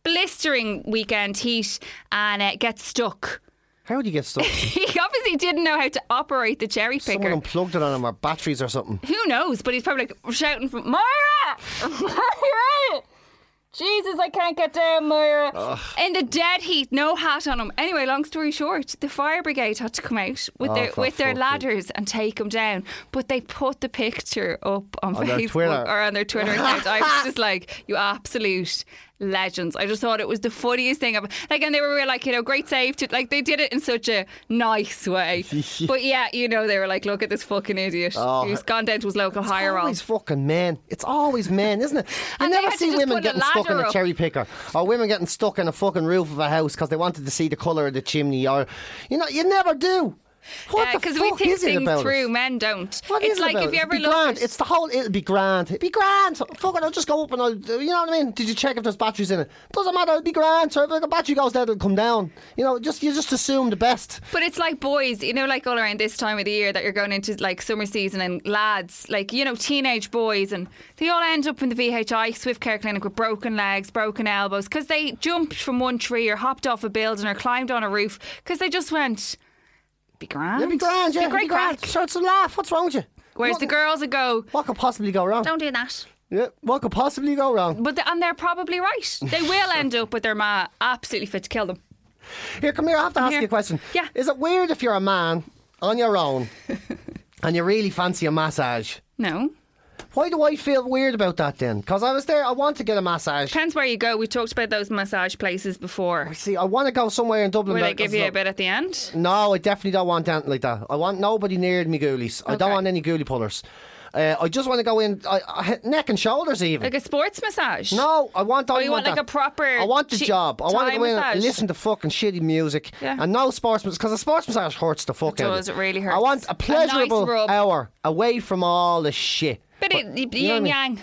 Speaker 5: blistering weekend heat and uh, gets stuck.
Speaker 4: How would you get stuck?
Speaker 5: He obviously didn't know how to operate the cherry picker.
Speaker 4: Someone unplugged it on him or batteries or something.
Speaker 5: Who knows? But he's probably like shouting from Moira, Moira. Jesus, I can't get down, Moira. In the dead heat, no hat on him. Anyway, long story short, the fire brigade had to come out with
Speaker 4: Oh,
Speaker 5: their with their ladders and take him down. But they put the picture up on,
Speaker 4: On
Speaker 5: Facebook or on their Twitter account. I was just like, you absolute legends. I just thought it was the funniest thing. I've, like, and they were like, you know, great save. To, like, they did it in such a nice way. but yeah, you know, they were like, look at this fucking idiot.
Speaker 4: Oh.
Speaker 5: He's gone down to his local
Speaker 4: It's
Speaker 5: higher
Speaker 4: always fucking men. It's always men, isn't it? You
Speaker 5: And
Speaker 4: never see women getting stuck in a cherry picker or women getting stuck in a fucking roof of a house because they wanted to see the colour of the chimney or, you know, you never do. What uh, the
Speaker 5: because
Speaker 4: fuck
Speaker 5: we think things through,
Speaker 4: it?
Speaker 5: men don't.
Speaker 4: What
Speaker 5: it's
Speaker 4: it
Speaker 5: like
Speaker 4: about
Speaker 5: if you ever look
Speaker 4: grand. It's the whole. It'll be grand. It'll be grand. Fuck it. I'll just go up and I'll. You know what I mean? Did you check if there's batteries in it? Doesn't matter. It'll be grand. So if like, a battery goes dead, it'll come down. You know, just you just assume the best.
Speaker 5: But it's like boys, you know, like all around this time of the year that you're going into like summer season and lads, like, you know, teenage boys, and they all end up in the VHI Swift Care Clinic with broken legs, broken elbows, because they jumped from one tree or hopped off a building or climbed on a roof because they just went, be grand.
Speaker 4: It'll be grand. Yeah,
Speaker 5: Be great
Speaker 4: be grand.
Speaker 5: crack.
Speaker 4: Sure, it's a laugh. What's wrong with you?
Speaker 5: Whereas
Speaker 4: what,
Speaker 5: the girls would go,
Speaker 4: What could possibly go wrong?
Speaker 5: don't do that.
Speaker 4: Yeah, what could possibly go wrong?
Speaker 5: But the, and they're probably right. They will end up with their ma absolutely fit to kill them.
Speaker 4: Here, come here. I have to ask
Speaker 5: here.
Speaker 4: you a question.
Speaker 5: Yeah.
Speaker 4: Is it weird if you're a man on your own and you really fancy a massage?
Speaker 5: No.
Speaker 4: Why do I feel weird about that then? Because I was there. I want to get a massage.
Speaker 5: Depends where you go. We talked about those massage places before.
Speaker 4: See, I want to go somewhere in Dublin.
Speaker 5: Where they give you a bit at the end.
Speaker 4: No, I definitely don't want anything like that. I want nobody near me ghoulies. I don't
Speaker 5: Okay.
Speaker 4: want any ghoulie pullers. Uh, I just want to go in I, I, neck and shoulders even.
Speaker 5: Like a sports massage.
Speaker 4: no, I want. I
Speaker 5: Oh, you want like
Speaker 4: that.
Speaker 5: a proper
Speaker 4: I want the
Speaker 5: chi-
Speaker 4: job. I want to
Speaker 5: Thai
Speaker 4: go in and
Speaker 5: massage?
Speaker 4: listen to fucking shitty music
Speaker 5: Yeah.
Speaker 4: and no sports because a sports massage hurts the fuck
Speaker 5: It
Speaker 4: out. of
Speaker 5: does, it really hurts.
Speaker 4: I
Speaker 5: hurts.
Speaker 4: want a
Speaker 5: A nice
Speaker 4: pleasurable
Speaker 5: rub.
Speaker 4: hour away from all the shit.
Speaker 5: Bit
Speaker 4: But-
Speaker 5: of
Speaker 4: you know I
Speaker 5: yin
Speaker 4: mean?
Speaker 5: yang.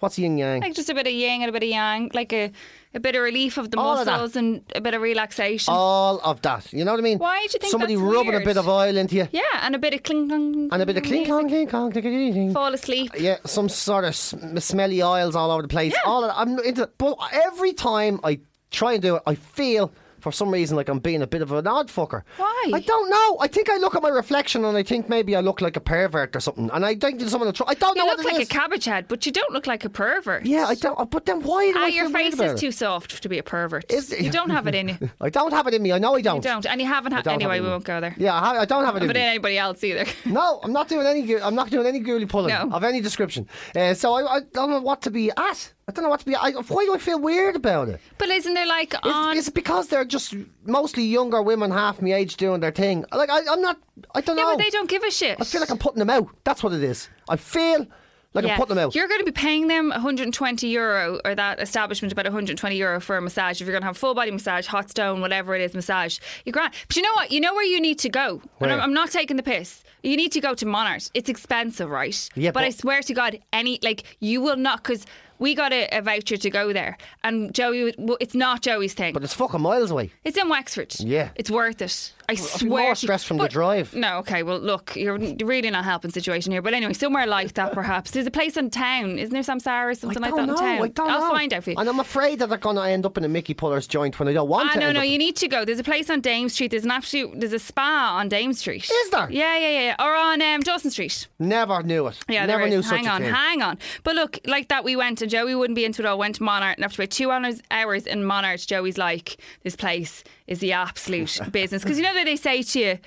Speaker 4: What's yin yang?
Speaker 5: Like just a bit of yin and a bit of yang. Like a, a bit of relief of the
Speaker 4: All of
Speaker 5: muscles and a bit of relaxation.
Speaker 4: all of that. You know what I mean?
Speaker 5: Why do you think
Speaker 4: somebody rubbing a bit of oil into you
Speaker 5: yeah, and a bit of cling clong.
Speaker 4: and a bit of clink clong clink clong clink clink clink.
Speaker 5: Fall asleep.
Speaker 4: Yeah, some sort of sm- smelly oils all over the place.
Speaker 5: Yeah.
Speaker 4: All of that. I'm into. But every time I try and do it, I feel for some reason like I'm being a bit of an odd fucker.
Speaker 5: Why?
Speaker 4: I don't know. I think I look at my reflection and I think maybe I look like a pervert or something. And I think there's someone. try- I don't
Speaker 5: You
Speaker 4: know
Speaker 5: look
Speaker 4: what it
Speaker 5: like a cabbage head, but you don't look like a pervert.
Speaker 4: Yeah, I don't. But then why do
Speaker 5: Ah,
Speaker 4: I
Speaker 5: your face is
Speaker 4: it?
Speaker 5: too soft to be a pervert.
Speaker 4: Is it?
Speaker 5: You don't have it in you.
Speaker 4: I don't have it in me. I know I don't.
Speaker 5: You don't, and you haven't had. Anyway, we won't go there.
Speaker 4: Yeah, I, don't have it in
Speaker 5: But
Speaker 4: me.
Speaker 5: anybody else either.
Speaker 4: No, I'm not doing any. I'm not doing any ghoulie pulling
Speaker 5: No.
Speaker 4: of any description. Uh, so I, I don't know what to be at. I don't know what to be. I, why do I feel weird about it?
Speaker 5: but isn't there like
Speaker 4: Is,
Speaker 5: on?
Speaker 4: is it because they're just mostly younger women, half my age, doing their thing? Like I, I'm not. I don't
Speaker 5: yeah,
Speaker 4: know.
Speaker 5: but they don't give a shit.
Speaker 4: I feel like I'm putting them out. That's what it is. I feel like I'm putting them out.
Speaker 5: You're going to be paying them 120 euro, or that establishment about 120 euro for a massage. If you're going to have full body massage, hot stone, whatever it is, massage, you're grand. But you know what? You know where you need to go.
Speaker 4: Where?
Speaker 5: And I'm, I'm not taking the piss. You need to go to Monart. It's expensive, right?
Speaker 4: Yeah,
Speaker 5: but, I swear to God, any like you will not because. We got a, a voucher to go there, and Joey. well, It's not Joey's thing.
Speaker 4: but it's fucking miles away.
Speaker 5: It's in Wexford.
Speaker 4: Yeah.
Speaker 5: It's worth it. I swear.
Speaker 4: more stress from the drive.
Speaker 5: No, okay. Well, look, you're really not helping situation here. But anyway, somewhere like that, perhaps. There's a place in town. Isn't there Samsara or something like that
Speaker 4: know.
Speaker 5: in town?
Speaker 4: I don't
Speaker 5: I'll
Speaker 4: know.
Speaker 5: find out for you.
Speaker 4: And I'm afraid that they're going to end up in a Mickey Puller's joint when I don't want
Speaker 5: Ah,
Speaker 4: to.
Speaker 5: no, no, you need to go. There's a place on Dame Street. There's an absolute, there's a spa on Dame Street.
Speaker 4: Is there?
Speaker 5: Yeah, yeah, yeah. yeah. Or on um, Dawson Street.
Speaker 4: Never knew it.
Speaker 5: Yeah,
Speaker 4: Never knew such
Speaker 5: hang
Speaker 4: a
Speaker 5: on,
Speaker 4: thing.
Speaker 5: hang on. But look, like that, we went and Joey wouldn't be into it all. Went to Monart and after about two hours, hours in Monart, Joey's like, "This place is the absolute business." Because you know that they say to you,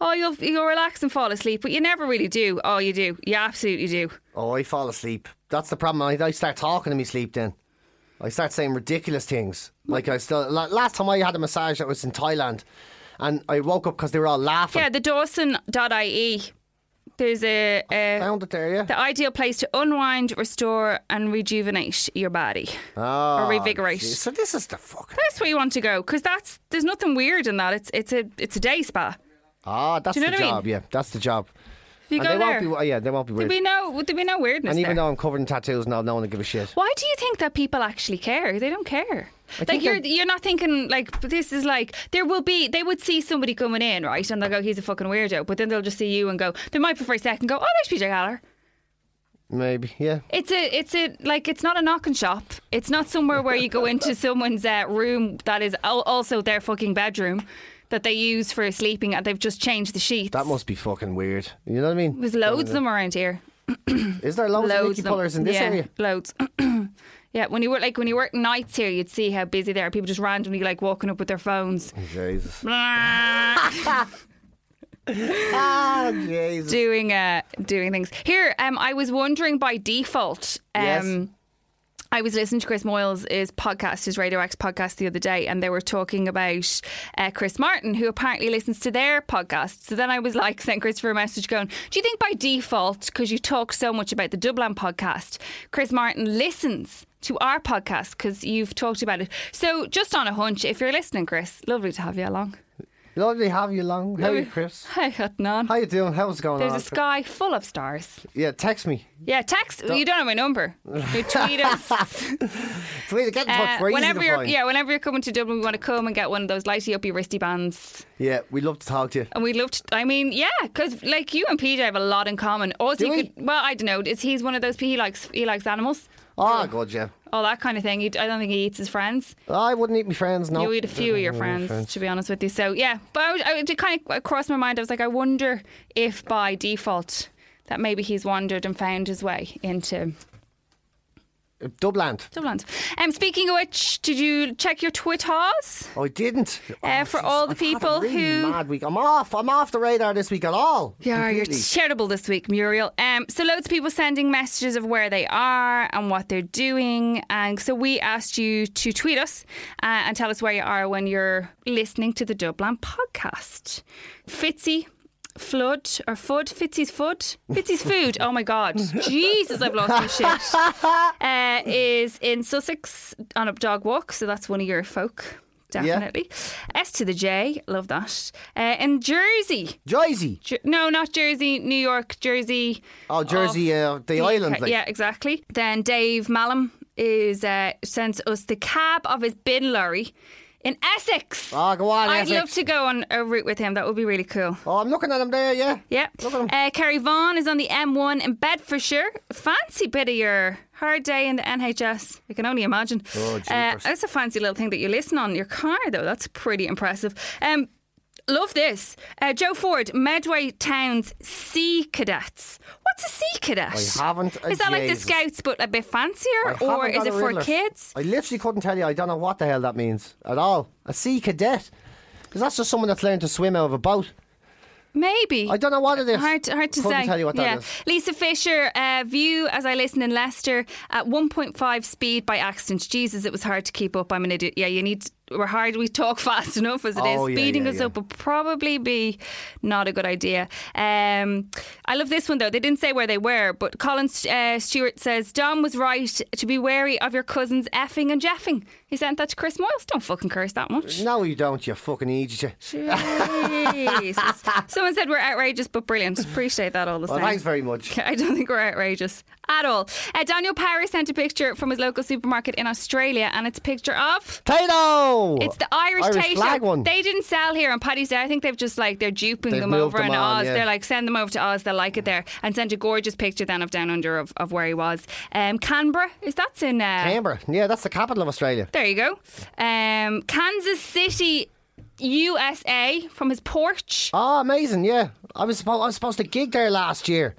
Speaker 5: "Oh, you'll you'll relax and fall asleep," but you never really do. Oh, you do. You absolutely do.
Speaker 4: Oh, I fall asleep. That's the problem. I, I start talking in my sleep then. I start saying ridiculous things. Like I still last time I had a massage that was in Thailand, and I woke up because they were all laughing.
Speaker 5: Yeah, the Dawson.ie. There's a, a
Speaker 4: Found it there, yeah.
Speaker 5: the ideal place to unwind, restore, and rejuvenate your body
Speaker 4: Oh,
Speaker 5: or revigorate.
Speaker 4: geez. So this is the fucking.
Speaker 5: That's where you want to go because that's there's nothing weird in that. It's it's a it's a day spa.
Speaker 4: Ah, that's
Speaker 5: you know
Speaker 4: the
Speaker 5: what I mean?
Speaker 4: job. Yeah, that's the job.
Speaker 5: If you
Speaker 4: and
Speaker 5: go
Speaker 4: they
Speaker 5: there,
Speaker 4: won't be. Yeah, they won't be
Speaker 5: there'd be no there'd be no weirdness
Speaker 4: and even
Speaker 5: there.
Speaker 4: though I'm covered in tattoos now, no one will give a shit.
Speaker 5: Why do you think that people actually care? They don't care. Like you're you're not thinking like this is like there will be they would see somebody coming in right and they'll go he's a fucking weirdo but then they'll just see you and go they might for a second go oh there's PJ Gallagher
Speaker 4: Maybe, yeah.
Speaker 5: It's a, it's a, like, it's not a knocking shop. It's not somewhere where you go into someone's uh, room that is also their fucking bedroom that they use for sleeping and they've just changed the sheets.
Speaker 4: That must be fucking weird. You know what I mean?
Speaker 5: There's loads of them around here.
Speaker 4: Is there loads, of
Speaker 5: Loads of them.
Speaker 4: pullers in this
Speaker 5: yeah,
Speaker 4: area?
Speaker 5: Loads. yeah, when you work like when you work nights here, you'd see how busy they are. People just randomly like walking up with their phones.
Speaker 4: Jesus.
Speaker 5: Blah.
Speaker 4: ah, Jesus.
Speaker 5: doing uh doing things. Here, um I was wondering by default, um
Speaker 4: Yes.
Speaker 5: I was listening to Chris Moyles' podcast, his Radio X podcast the other day, and they were talking about uh, Chris Martin, who apparently listens to their podcast. So then I was like, sent Christopher a message going, Do you think by default, because you talk so much about the Dublin podcast, Chris Martin listens to our podcast because you've talked about it? So just on a hunch, if you're listening, Chris, lovely to have you along.
Speaker 4: Lovely to have you along. How are you, Chris?
Speaker 5: Hi, Adnan.
Speaker 4: How you doing? How's it going
Speaker 5: There's
Speaker 4: on?
Speaker 5: a sky full of stars.
Speaker 4: Yeah, text me.
Speaker 5: Yeah, text. You don't have my number. You tweet us.
Speaker 4: Tweet, get in touch.
Speaker 5: Uh, whenever you're yeah, whenever you're coming to Dublin, we want to come and get one of those lighty uppy wristy bands.
Speaker 4: Yeah, we'd love to talk to you.
Speaker 5: And we'd love to, I mean, yeah, because like you and PJ have a lot in common. Also,
Speaker 4: Do
Speaker 5: you
Speaker 4: we?
Speaker 5: could. Well, I don't know. Is he's one of those? people, He likes he likes animals,
Speaker 4: Oh, God, yeah.
Speaker 5: all that kind of thing. You, I don't think he eats his friends.
Speaker 4: I wouldn't eat my friends, no.
Speaker 5: You eat a few of your friends, to be honest with you. So yeah, but I, was- I, it kind of crossed my mind. I was like, I wonder if by default that maybe he's wandered and found his way into
Speaker 4: Dublin.
Speaker 5: Dublin. Um, speaking of which, did you check your Twitters?
Speaker 4: I didn't.
Speaker 5: Uh, for all the
Speaker 4: I've
Speaker 5: people
Speaker 4: really
Speaker 5: who-
Speaker 4: mad week. I'm off. I'm off the radar this week at all.
Speaker 5: Yeah, you're terrible this week, Muriel. Um, so loads of people sending messages of where they are and what they're doing, and so we asked you to tweet us uh, and tell us where you are when you're listening to the Dublin podcast. Fitzy. Flood or Fud? Fitzy's Fud? Fitzy's Food. Oh my God. Jesus, I've lost my shit. Uh, is in Sussex on a dog walk, so that's one of your folk. Definitely. S to the J, love that. Uh, in Jersey,
Speaker 4: Jersey.
Speaker 5: Jer- no, not Jersey, New York, Jersey.
Speaker 4: Oh, Jersey, uh, the, island. Like.
Speaker 5: Yeah, exactly. Then Dave Mallam is uh, sends us the cab of his bin lorry in Essex.
Speaker 4: Oh, go on,
Speaker 5: I'd
Speaker 4: Essex.
Speaker 5: love to go on a route with him. That would be really cool.
Speaker 4: Oh, I'm looking at him there, yeah.
Speaker 5: Yeah.
Speaker 4: Look at him.
Speaker 5: Uh, Kerry Vaughan is on the M1 in Bedfordshire. Fancy bit of your hard day in the NHS. I can only imagine.
Speaker 4: Oh,
Speaker 5: uh, that's a fancy little thing that you listen on your car, though. That's pretty impressive. Um, love this. Uh, Joe Ford, Medway Town's Sea Cadets. What's a Sea Cadet?
Speaker 4: I haven't a
Speaker 5: Is that like the
Speaker 4: Jesus.
Speaker 5: Scouts but a bit fancier, or is
Speaker 4: got
Speaker 5: it
Speaker 4: a
Speaker 5: for
Speaker 4: Riddler.
Speaker 5: kids?
Speaker 4: I literally couldn't tell you. I don't know what the hell that means at all. A sea cadet. Because that's just someone that's learned to swim out of a boat.
Speaker 5: Maybe.
Speaker 4: I don't know what it is.
Speaker 5: Hard, hard to
Speaker 4: Couldn't
Speaker 5: say.
Speaker 4: tell you what that
Speaker 5: yeah.
Speaker 4: is.
Speaker 5: Lisa Fisher, uh, view as I listen in Leicester at 1.5 speed by accident. Jesus, it was hard to keep up. I'm an idiot. Yeah, you need. We're hard. We talk fast enough as it is.
Speaker 4: Oh, yeah,
Speaker 5: Speeding
Speaker 4: yeah,
Speaker 5: us
Speaker 4: yeah.
Speaker 5: up would probably be not a good idea. Um, I love this one though. They didn't say where they were, but Colin uh, Stewart says Dom was right to be wary of your cousins effing and jeffing. He sent that to Chris Moyles. Don't fucking curse that much.
Speaker 4: No, you don't, you fucking idiot.
Speaker 5: Jesus. Someone said we're outrageous but brilliant. Appreciate that all the
Speaker 4: Well,
Speaker 5: same.
Speaker 4: thanks very much.
Speaker 5: I don't think we're outrageous at all. Uh, Daniel Power sent a picture from his local supermarket in Australia, and it's a picture of.
Speaker 4: Tayto!
Speaker 5: It's the Irish,
Speaker 4: Irish
Speaker 5: Tayto.
Speaker 4: flag one.
Speaker 5: They didn't sell here on Paddy's Day. I think they've just like they're duping
Speaker 4: They've
Speaker 5: them over
Speaker 4: them
Speaker 5: in
Speaker 4: on,
Speaker 5: Oz.
Speaker 4: yeah.
Speaker 5: They're like send them over to Oz. They'll like it there, and sent a gorgeous picture then of down under of, of where he was. Um, Canberra is that's in uh,
Speaker 4: Canberra. Yeah, that's the capital of Australia.
Speaker 5: there you go. Um, Kansas City, USA, from his porch.
Speaker 4: Oh, amazing! Yeah, I was supposed I was supposed to gig there last year.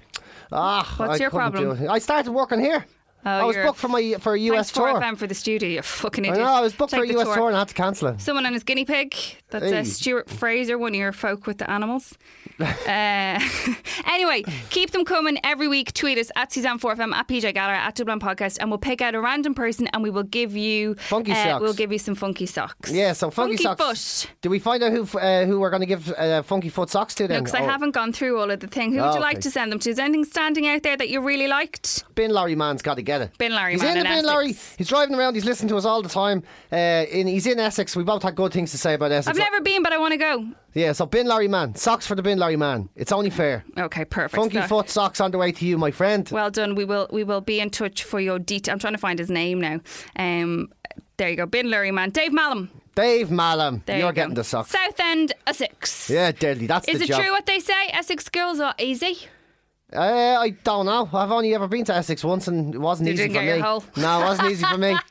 Speaker 4: Ah,
Speaker 5: What's
Speaker 4: I
Speaker 5: your problem?
Speaker 4: I started working here.
Speaker 5: Oh,
Speaker 4: I was booked for my for a US
Speaker 5: Thanks
Speaker 4: tour.
Speaker 5: FM for the studio, you fucking
Speaker 4: I
Speaker 5: idiot.
Speaker 4: know I was booked
Speaker 5: Take
Speaker 4: for a US tour. and I had to cancel it.
Speaker 5: Someone on his guinea pig. That's uh, Stuart Fraser, one of your folk with the animals. uh, anyway, keep them coming every week. Tweet us at Suzanne4FM, at PJ Gallagher, at Dublin Podcast, and we'll pick out a random person and we will give you
Speaker 4: Funky
Speaker 5: uh,
Speaker 4: socks.
Speaker 5: We'll give you some funky socks.
Speaker 4: Yeah, so funky, socks.
Speaker 5: foot.
Speaker 4: Did we find out who uh, who we're going to give uh, funky foot socks to then?
Speaker 5: Because I
Speaker 4: Oh,
Speaker 5: haven't gone through all of the thing. Who would
Speaker 4: Oh,
Speaker 5: you like
Speaker 4: okay.
Speaker 5: to send them to? Is anything standing out there that you really liked?
Speaker 4: Bin Larry man's got to get
Speaker 5: Bin Larry
Speaker 4: he's
Speaker 5: man
Speaker 4: in the
Speaker 5: in
Speaker 4: Bin Larry. He's driving around. He's listening to us all the time. Uh, in, he's in Essex. We both had good things to say about Essex.
Speaker 5: I've never been, but I want to go.
Speaker 4: Yeah, so Bin Larry man, socks for the Bin Larry man. It's only fair.
Speaker 5: Okay, perfect.
Speaker 4: Funky
Speaker 5: So-
Speaker 4: foot socks on the way to you, my friend.
Speaker 5: Well done. We will we will be in touch for your detail. I'm trying to find his name now. Um, there you go, Bin Larry man, Dave Mallam.
Speaker 4: Dave Mallam,
Speaker 5: There
Speaker 4: you're
Speaker 5: you go.
Speaker 4: getting the socks.
Speaker 5: Southend, Essex.
Speaker 4: Yeah, deadly. That's
Speaker 5: Is it
Speaker 4: job.
Speaker 5: true what they say? Essex girls are easy.
Speaker 4: Uh, I don't know. I've only ever been to Essex once, and it wasn't
Speaker 5: You
Speaker 4: easy for me. No, it wasn't easy for me.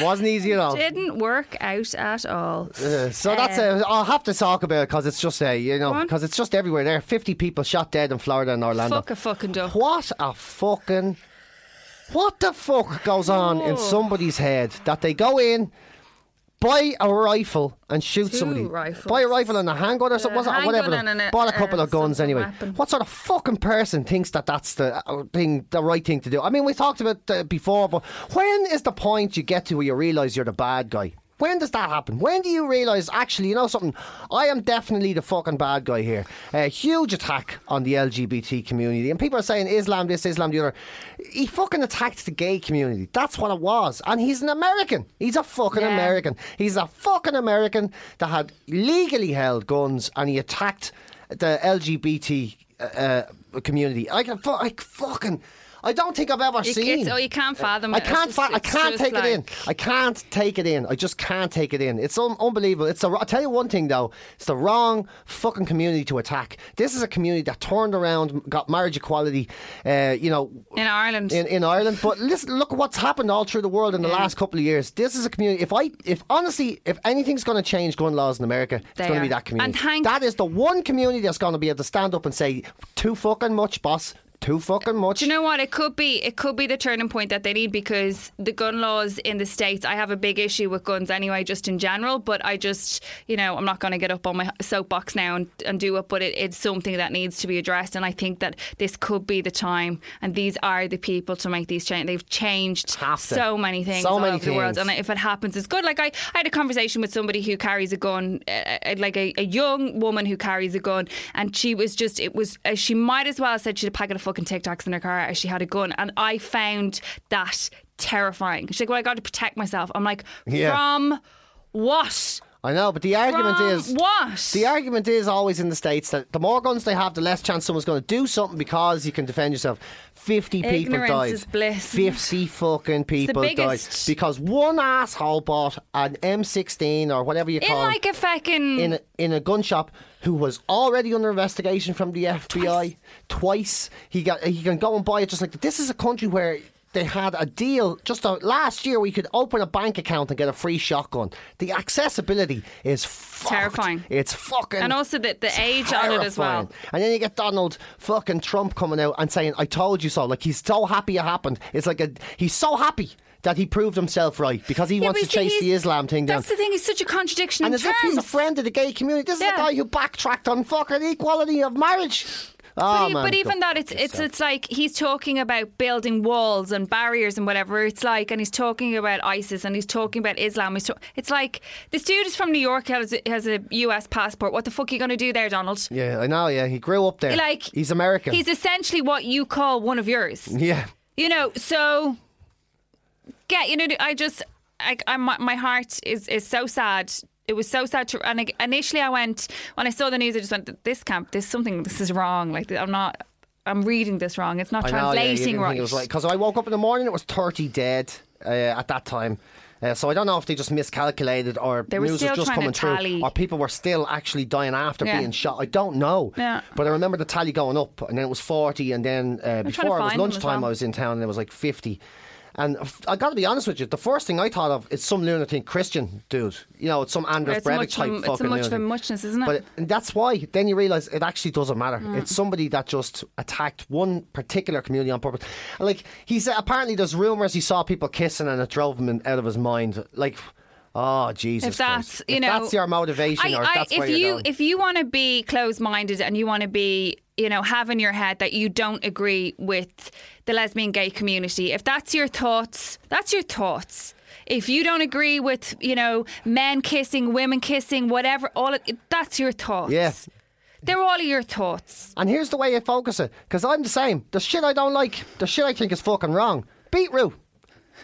Speaker 4: Wasn't easy at all.
Speaker 5: Didn't work out at all.
Speaker 4: Uh, so that's uh, I'll have to talk about it because it's just uh, you know because it's just everywhere. There, fifty people shot dead in Florida and Orlando.
Speaker 5: Fuck a fucking duck.
Speaker 4: What a fucking. What the fuck goes on in
Speaker 5: Oh.
Speaker 4: somebody's head that they go in, buy a rifle and shoot
Speaker 5: Two
Speaker 4: somebody?
Speaker 5: rifles.
Speaker 4: Buy a rifle and a handgun or something, it? Whatever.
Speaker 5: and an-
Speaker 4: Bought a couple
Speaker 5: uh,
Speaker 4: of guns anyway.
Speaker 5: weapon.
Speaker 4: What sort of fucking person thinks that that's the uh, thing, the right thing to do? I mean, we talked about uh, before, but when is the point you get to where you realise you're the bad guy? When does that happen? When do you realise, actually, you know something? I am definitely the fucking bad guy here. A huge attack on the LGBT community. And people are saying Islam this, Islam the other. He fucking attacked the gay community. That's what it was. And he's an American. He's a fucking
Speaker 5: Yeah.
Speaker 4: American. He's a fucking American that had legally held guns and he attacked the LGBT uh, community. I I fucking. I don't think I've ever
Speaker 5: You,
Speaker 4: seen.
Speaker 5: oh, you can't fathom
Speaker 4: I
Speaker 5: it.
Speaker 4: Can't.
Speaker 5: just-
Speaker 4: fa- I can't
Speaker 5: just
Speaker 4: take it in. I can't take it in. I just can't take it in. It's un- unbelievable. It's the. I'll tell you one thing though. It's the wrong fucking community to attack. This is a community that turned around, got marriage equality. Uh, you know,
Speaker 5: In Ireland.
Speaker 4: in, in Ireland. But listen, look what's happened all through the world in the last couple of years. This is a community. If I, if honestly, if anything's going to change gun laws in America, it's going to be that community. That is the one community that's going to be able to stand up and say, "Too fucking much, boss. Too fucking much."
Speaker 5: Do you know what? It could be. It could be the turning point that they need because the gun laws in the states. I have a big issue with guns anyway, just in general. But I just, you know, I'm not going to get up on my soapbox now and, and do it. But it, it's something that needs to be addressed, and I think that this could be the time. And these are the people to make these change. They've changed so many things
Speaker 4: So
Speaker 5: all
Speaker 4: many
Speaker 5: over the world,
Speaker 4: things.
Speaker 5: and if it happens, it's good. Like I, I had a conversation with somebody who carries a gun, uh, uh, like a, a young woman who carries a gun, and she was just, it was, uh, she might as well have said she had a packet of fucking Tic Tacs in her car as she had a gun, and I found that terrifying. She's like, well, I got to protect myself. I'm like,
Speaker 4: Yeah.
Speaker 5: from what?
Speaker 4: I know, but the argument
Speaker 5: From
Speaker 4: is
Speaker 5: what?
Speaker 4: The argument is always in the states that the more guns they have, the less chance someone's going to do something because you can defend yourself. Fifty people
Speaker 5: Ignorance
Speaker 4: died.
Speaker 5: is bliss.
Speaker 4: Fifty fucking people died because one asshole bought an M16 or whatever you
Speaker 5: in
Speaker 4: call
Speaker 5: like a fucking
Speaker 4: in a, in a gun shop who was already under investigation from the FBI twice. He got he can go and buy it just like. This is a country where they had a deal just uh last year. We could open a bank account and get a free shotgun. The accessibility is fucked.
Speaker 5: Terrifying.
Speaker 4: It's fucking
Speaker 5: And also the- the age on it as well.
Speaker 4: And then you get Donald fucking Trump coming out and saying, "I told you so." Like he's so happy it happened. It's like a he's so happy. That he proved himself right because he
Speaker 5: Yeah,
Speaker 4: wants to chase the Islam thing down.
Speaker 5: That's the thing. He's such a contradiction
Speaker 4: And
Speaker 5: in
Speaker 4: as if he's a friend of the gay community. This is
Speaker 5: Yeah.
Speaker 4: a guy who backtracked on fucking equality of marriage. Oh,
Speaker 5: But,
Speaker 4: man,
Speaker 5: but even that, it's it's it's like he's talking about building walls and barriers and whatever. It's like, and he's talking about ISIS and he's talking about Islam. He's it's like this dude is from New York, has a, has a US passport. What the fuck are you going to do there, Donald?
Speaker 4: Yeah, I know. Yeah, he grew up there.
Speaker 5: Like
Speaker 4: he's American.
Speaker 5: He's essentially what you call one of yours.
Speaker 4: yeah.
Speaker 5: You know, so get you know. I just, I, I my, my heart is is so sad. It was so sad to, and I, initially I went when I saw the news. I just went, "This camp, this something, this is wrong. Like I'm not, I'm reading this wrong. It's not
Speaker 4: I know. Yeah,
Speaker 5: translating right."
Speaker 4: think it was right because I woke up in the morning. It was thirty dead uh, at that time. Uh, so I don't know if they just miscalculated or
Speaker 5: They
Speaker 4: news was just coming through, or people were still actually dying after
Speaker 5: Yeah.
Speaker 4: being shot. I don't know.
Speaker 5: Yeah.
Speaker 4: But I remember the tally going up, and then it was forty, and then uh, before it was
Speaker 5: find them as
Speaker 4: lunchtime,
Speaker 5: well.
Speaker 4: I was in town, and it was like fifty. And I got to be honest with you, the first thing I thought of is some lunatic Christian dude. You know, it's some Anders
Speaker 5: It's
Speaker 4: Breivik type
Speaker 5: of- it's
Speaker 4: fucking
Speaker 5: a much of a muchness, isn't it?
Speaker 4: But that's why then you realise it actually doesn't matter.
Speaker 5: Mm.
Speaker 4: It's somebody that just attacked one particular community on purpose. And like he said, apparently there's rumours he saw people kissing and it drove him in- out of his mind. Like, oh Jesus!
Speaker 5: if that's
Speaker 4: Christ.
Speaker 5: you
Speaker 4: If
Speaker 5: know
Speaker 4: that's your motivation,
Speaker 5: I,
Speaker 4: or if
Speaker 5: I-
Speaker 4: that's
Speaker 5: if
Speaker 4: going.
Speaker 5: if you want to be closed minded and you want to be you know have in your head that you don't agree with the lesbian gay community if that's your thoughts that's your thoughts if you don't agree with you know men kissing women kissing whatever all it, that's your thoughts
Speaker 4: Yeah.
Speaker 5: they're all of your thoughts
Speaker 4: And here's the way I focus it, because I'm the same. The shit I don't like, the shit I think is fucking wrong. Beetroot.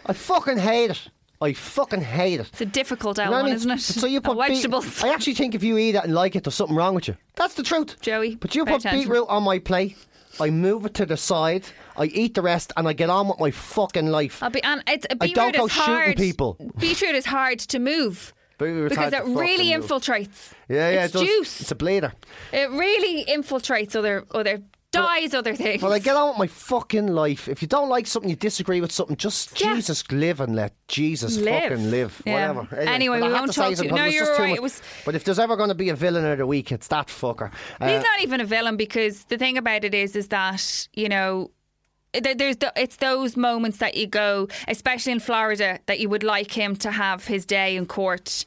Speaker 4: I fucking hate it. I fucking hate it.
Speaker 5: it's a difficult
Speaker 4: I mean?
Speaker 5: isn't it
Speaker 4: So you put beet-
Speaker 5: vegetables
Speaker 4: I actually think if you eat it and like it, there's something wrong with you. That's the truth,
Speaker 5: Joey,
Speaker 4: But you put
Speaker 5: attention.
Speaker 4: beetroot on my plate. I move it to the side. I eat the rest, and I get on with my fucking life.
Speaker 5: I'll be, and it's,
Speaker 4: I don't go shooting
Speaker 5: hard.
Speaker 4: people.
Speaker 5: Beetroot is hard to move because it really
Speaker 4: move.
Speaker 5: infiltrates.
Speaker 4: Yeah, yeah,
Speaker 5: it's
Speaker 4: it
Speaker 5: juice.
Speaker 4: It's a bleeder.
Speaker 5: It really infiltrates other other dies other things.
Speaker 4: Well, I get on with my fucking life. If you don't like something, you disagree with something, just
Speaker 5: Yeah.
Speaker 4: Jesus live and let Jesus
Speaker 5: Live.
Speaker 4: fucking live.
Speaker 5: Yeah.
Speaker 4: Whatever.
Speaker 5: Anyway,
Speaker 4: but I
Speaker 5: we won't
Speaker 4: say
Speaker 5: talk to-
Speaker 4: something
Speaker 5: no,
Speaker 4: it was
Speaker 5: you're
Speaker 4: just too
Speaker 5: right,
Speaker 4: much.
Speaker 5: it was-
Speaker 4: But if there's ever going to be a villain of the week, it's that fucker. Uh,
Speaker 5: He's not even a villain because the thing about it is, is that you know. th- There's the, it's those moments that you go, especially in Florida, that you would like him to have his day in court,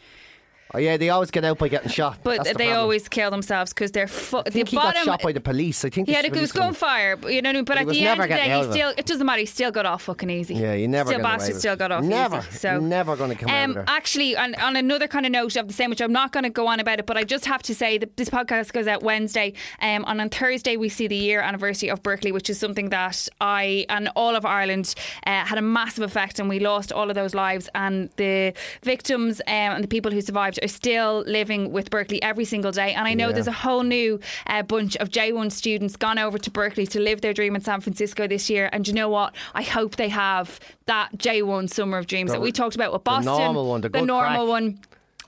Speaker 4: oh, yeah, they always get out by getting shot.
Speaker 5: but
Speaker 4: That's the
Speaker 5: they
Speaker 4: problem.
Speaker 5: always kill themselves because they're fu-
Speaker 4: I
Speaker 5: the
Speaker 4: think he
Speaker 5: bottom.
Speaker 4: got shot by the police. I think the
Speaker 5: a
Speaker 4: police
Speaker 5: goose gunfire, but you know. what I mean? But
Speaker 4: But he
Speaker 5: at
Speaker 4: was
Speaker 5: the end
Speaker 4: never
Speaker 5: of the
Speaker 4: getting
Speaker 5: day,
Speaker 4: out
Speaker 5: he
Speaker 4: of it.
Speaker 5: still it doesn't matter. He still got off fucking easy.
Speaker 4: Yeah, you never
Speaker 5: still bastard
Speaker 4: it.
Speaker 5: still got off
Speaker 4: Never,
Speaker 5: easy. So
Speaker 4: never going to come out
Speaker 5: um,
Speaker 4: of there.
Speaker 5: Actually, on, on another kind of note of the same, which I'm not going to go on about it, but I just have to say that this podcast goes out Wednesday. Um, and on Thursday, we see the year anniversary of Berkeley, which is something that I and all of Ireland uh, had a massive effect, and we lost all of those lives. And the victims um, and the people who survived are still living with Berkeley every single day. And I know
Speaker 4: Yeah.
Speaker 5: there's a whole new uh, bunch of J1 students gone over to Berkeley to live their dream in San Francisco this year. And you know what? I hope they have that J1 summer of dreams that we talked about with Boston.
Speaker 4: normal one, the good
Speaker 5: normal
Speaker 4: crack.
Speaker 5: one.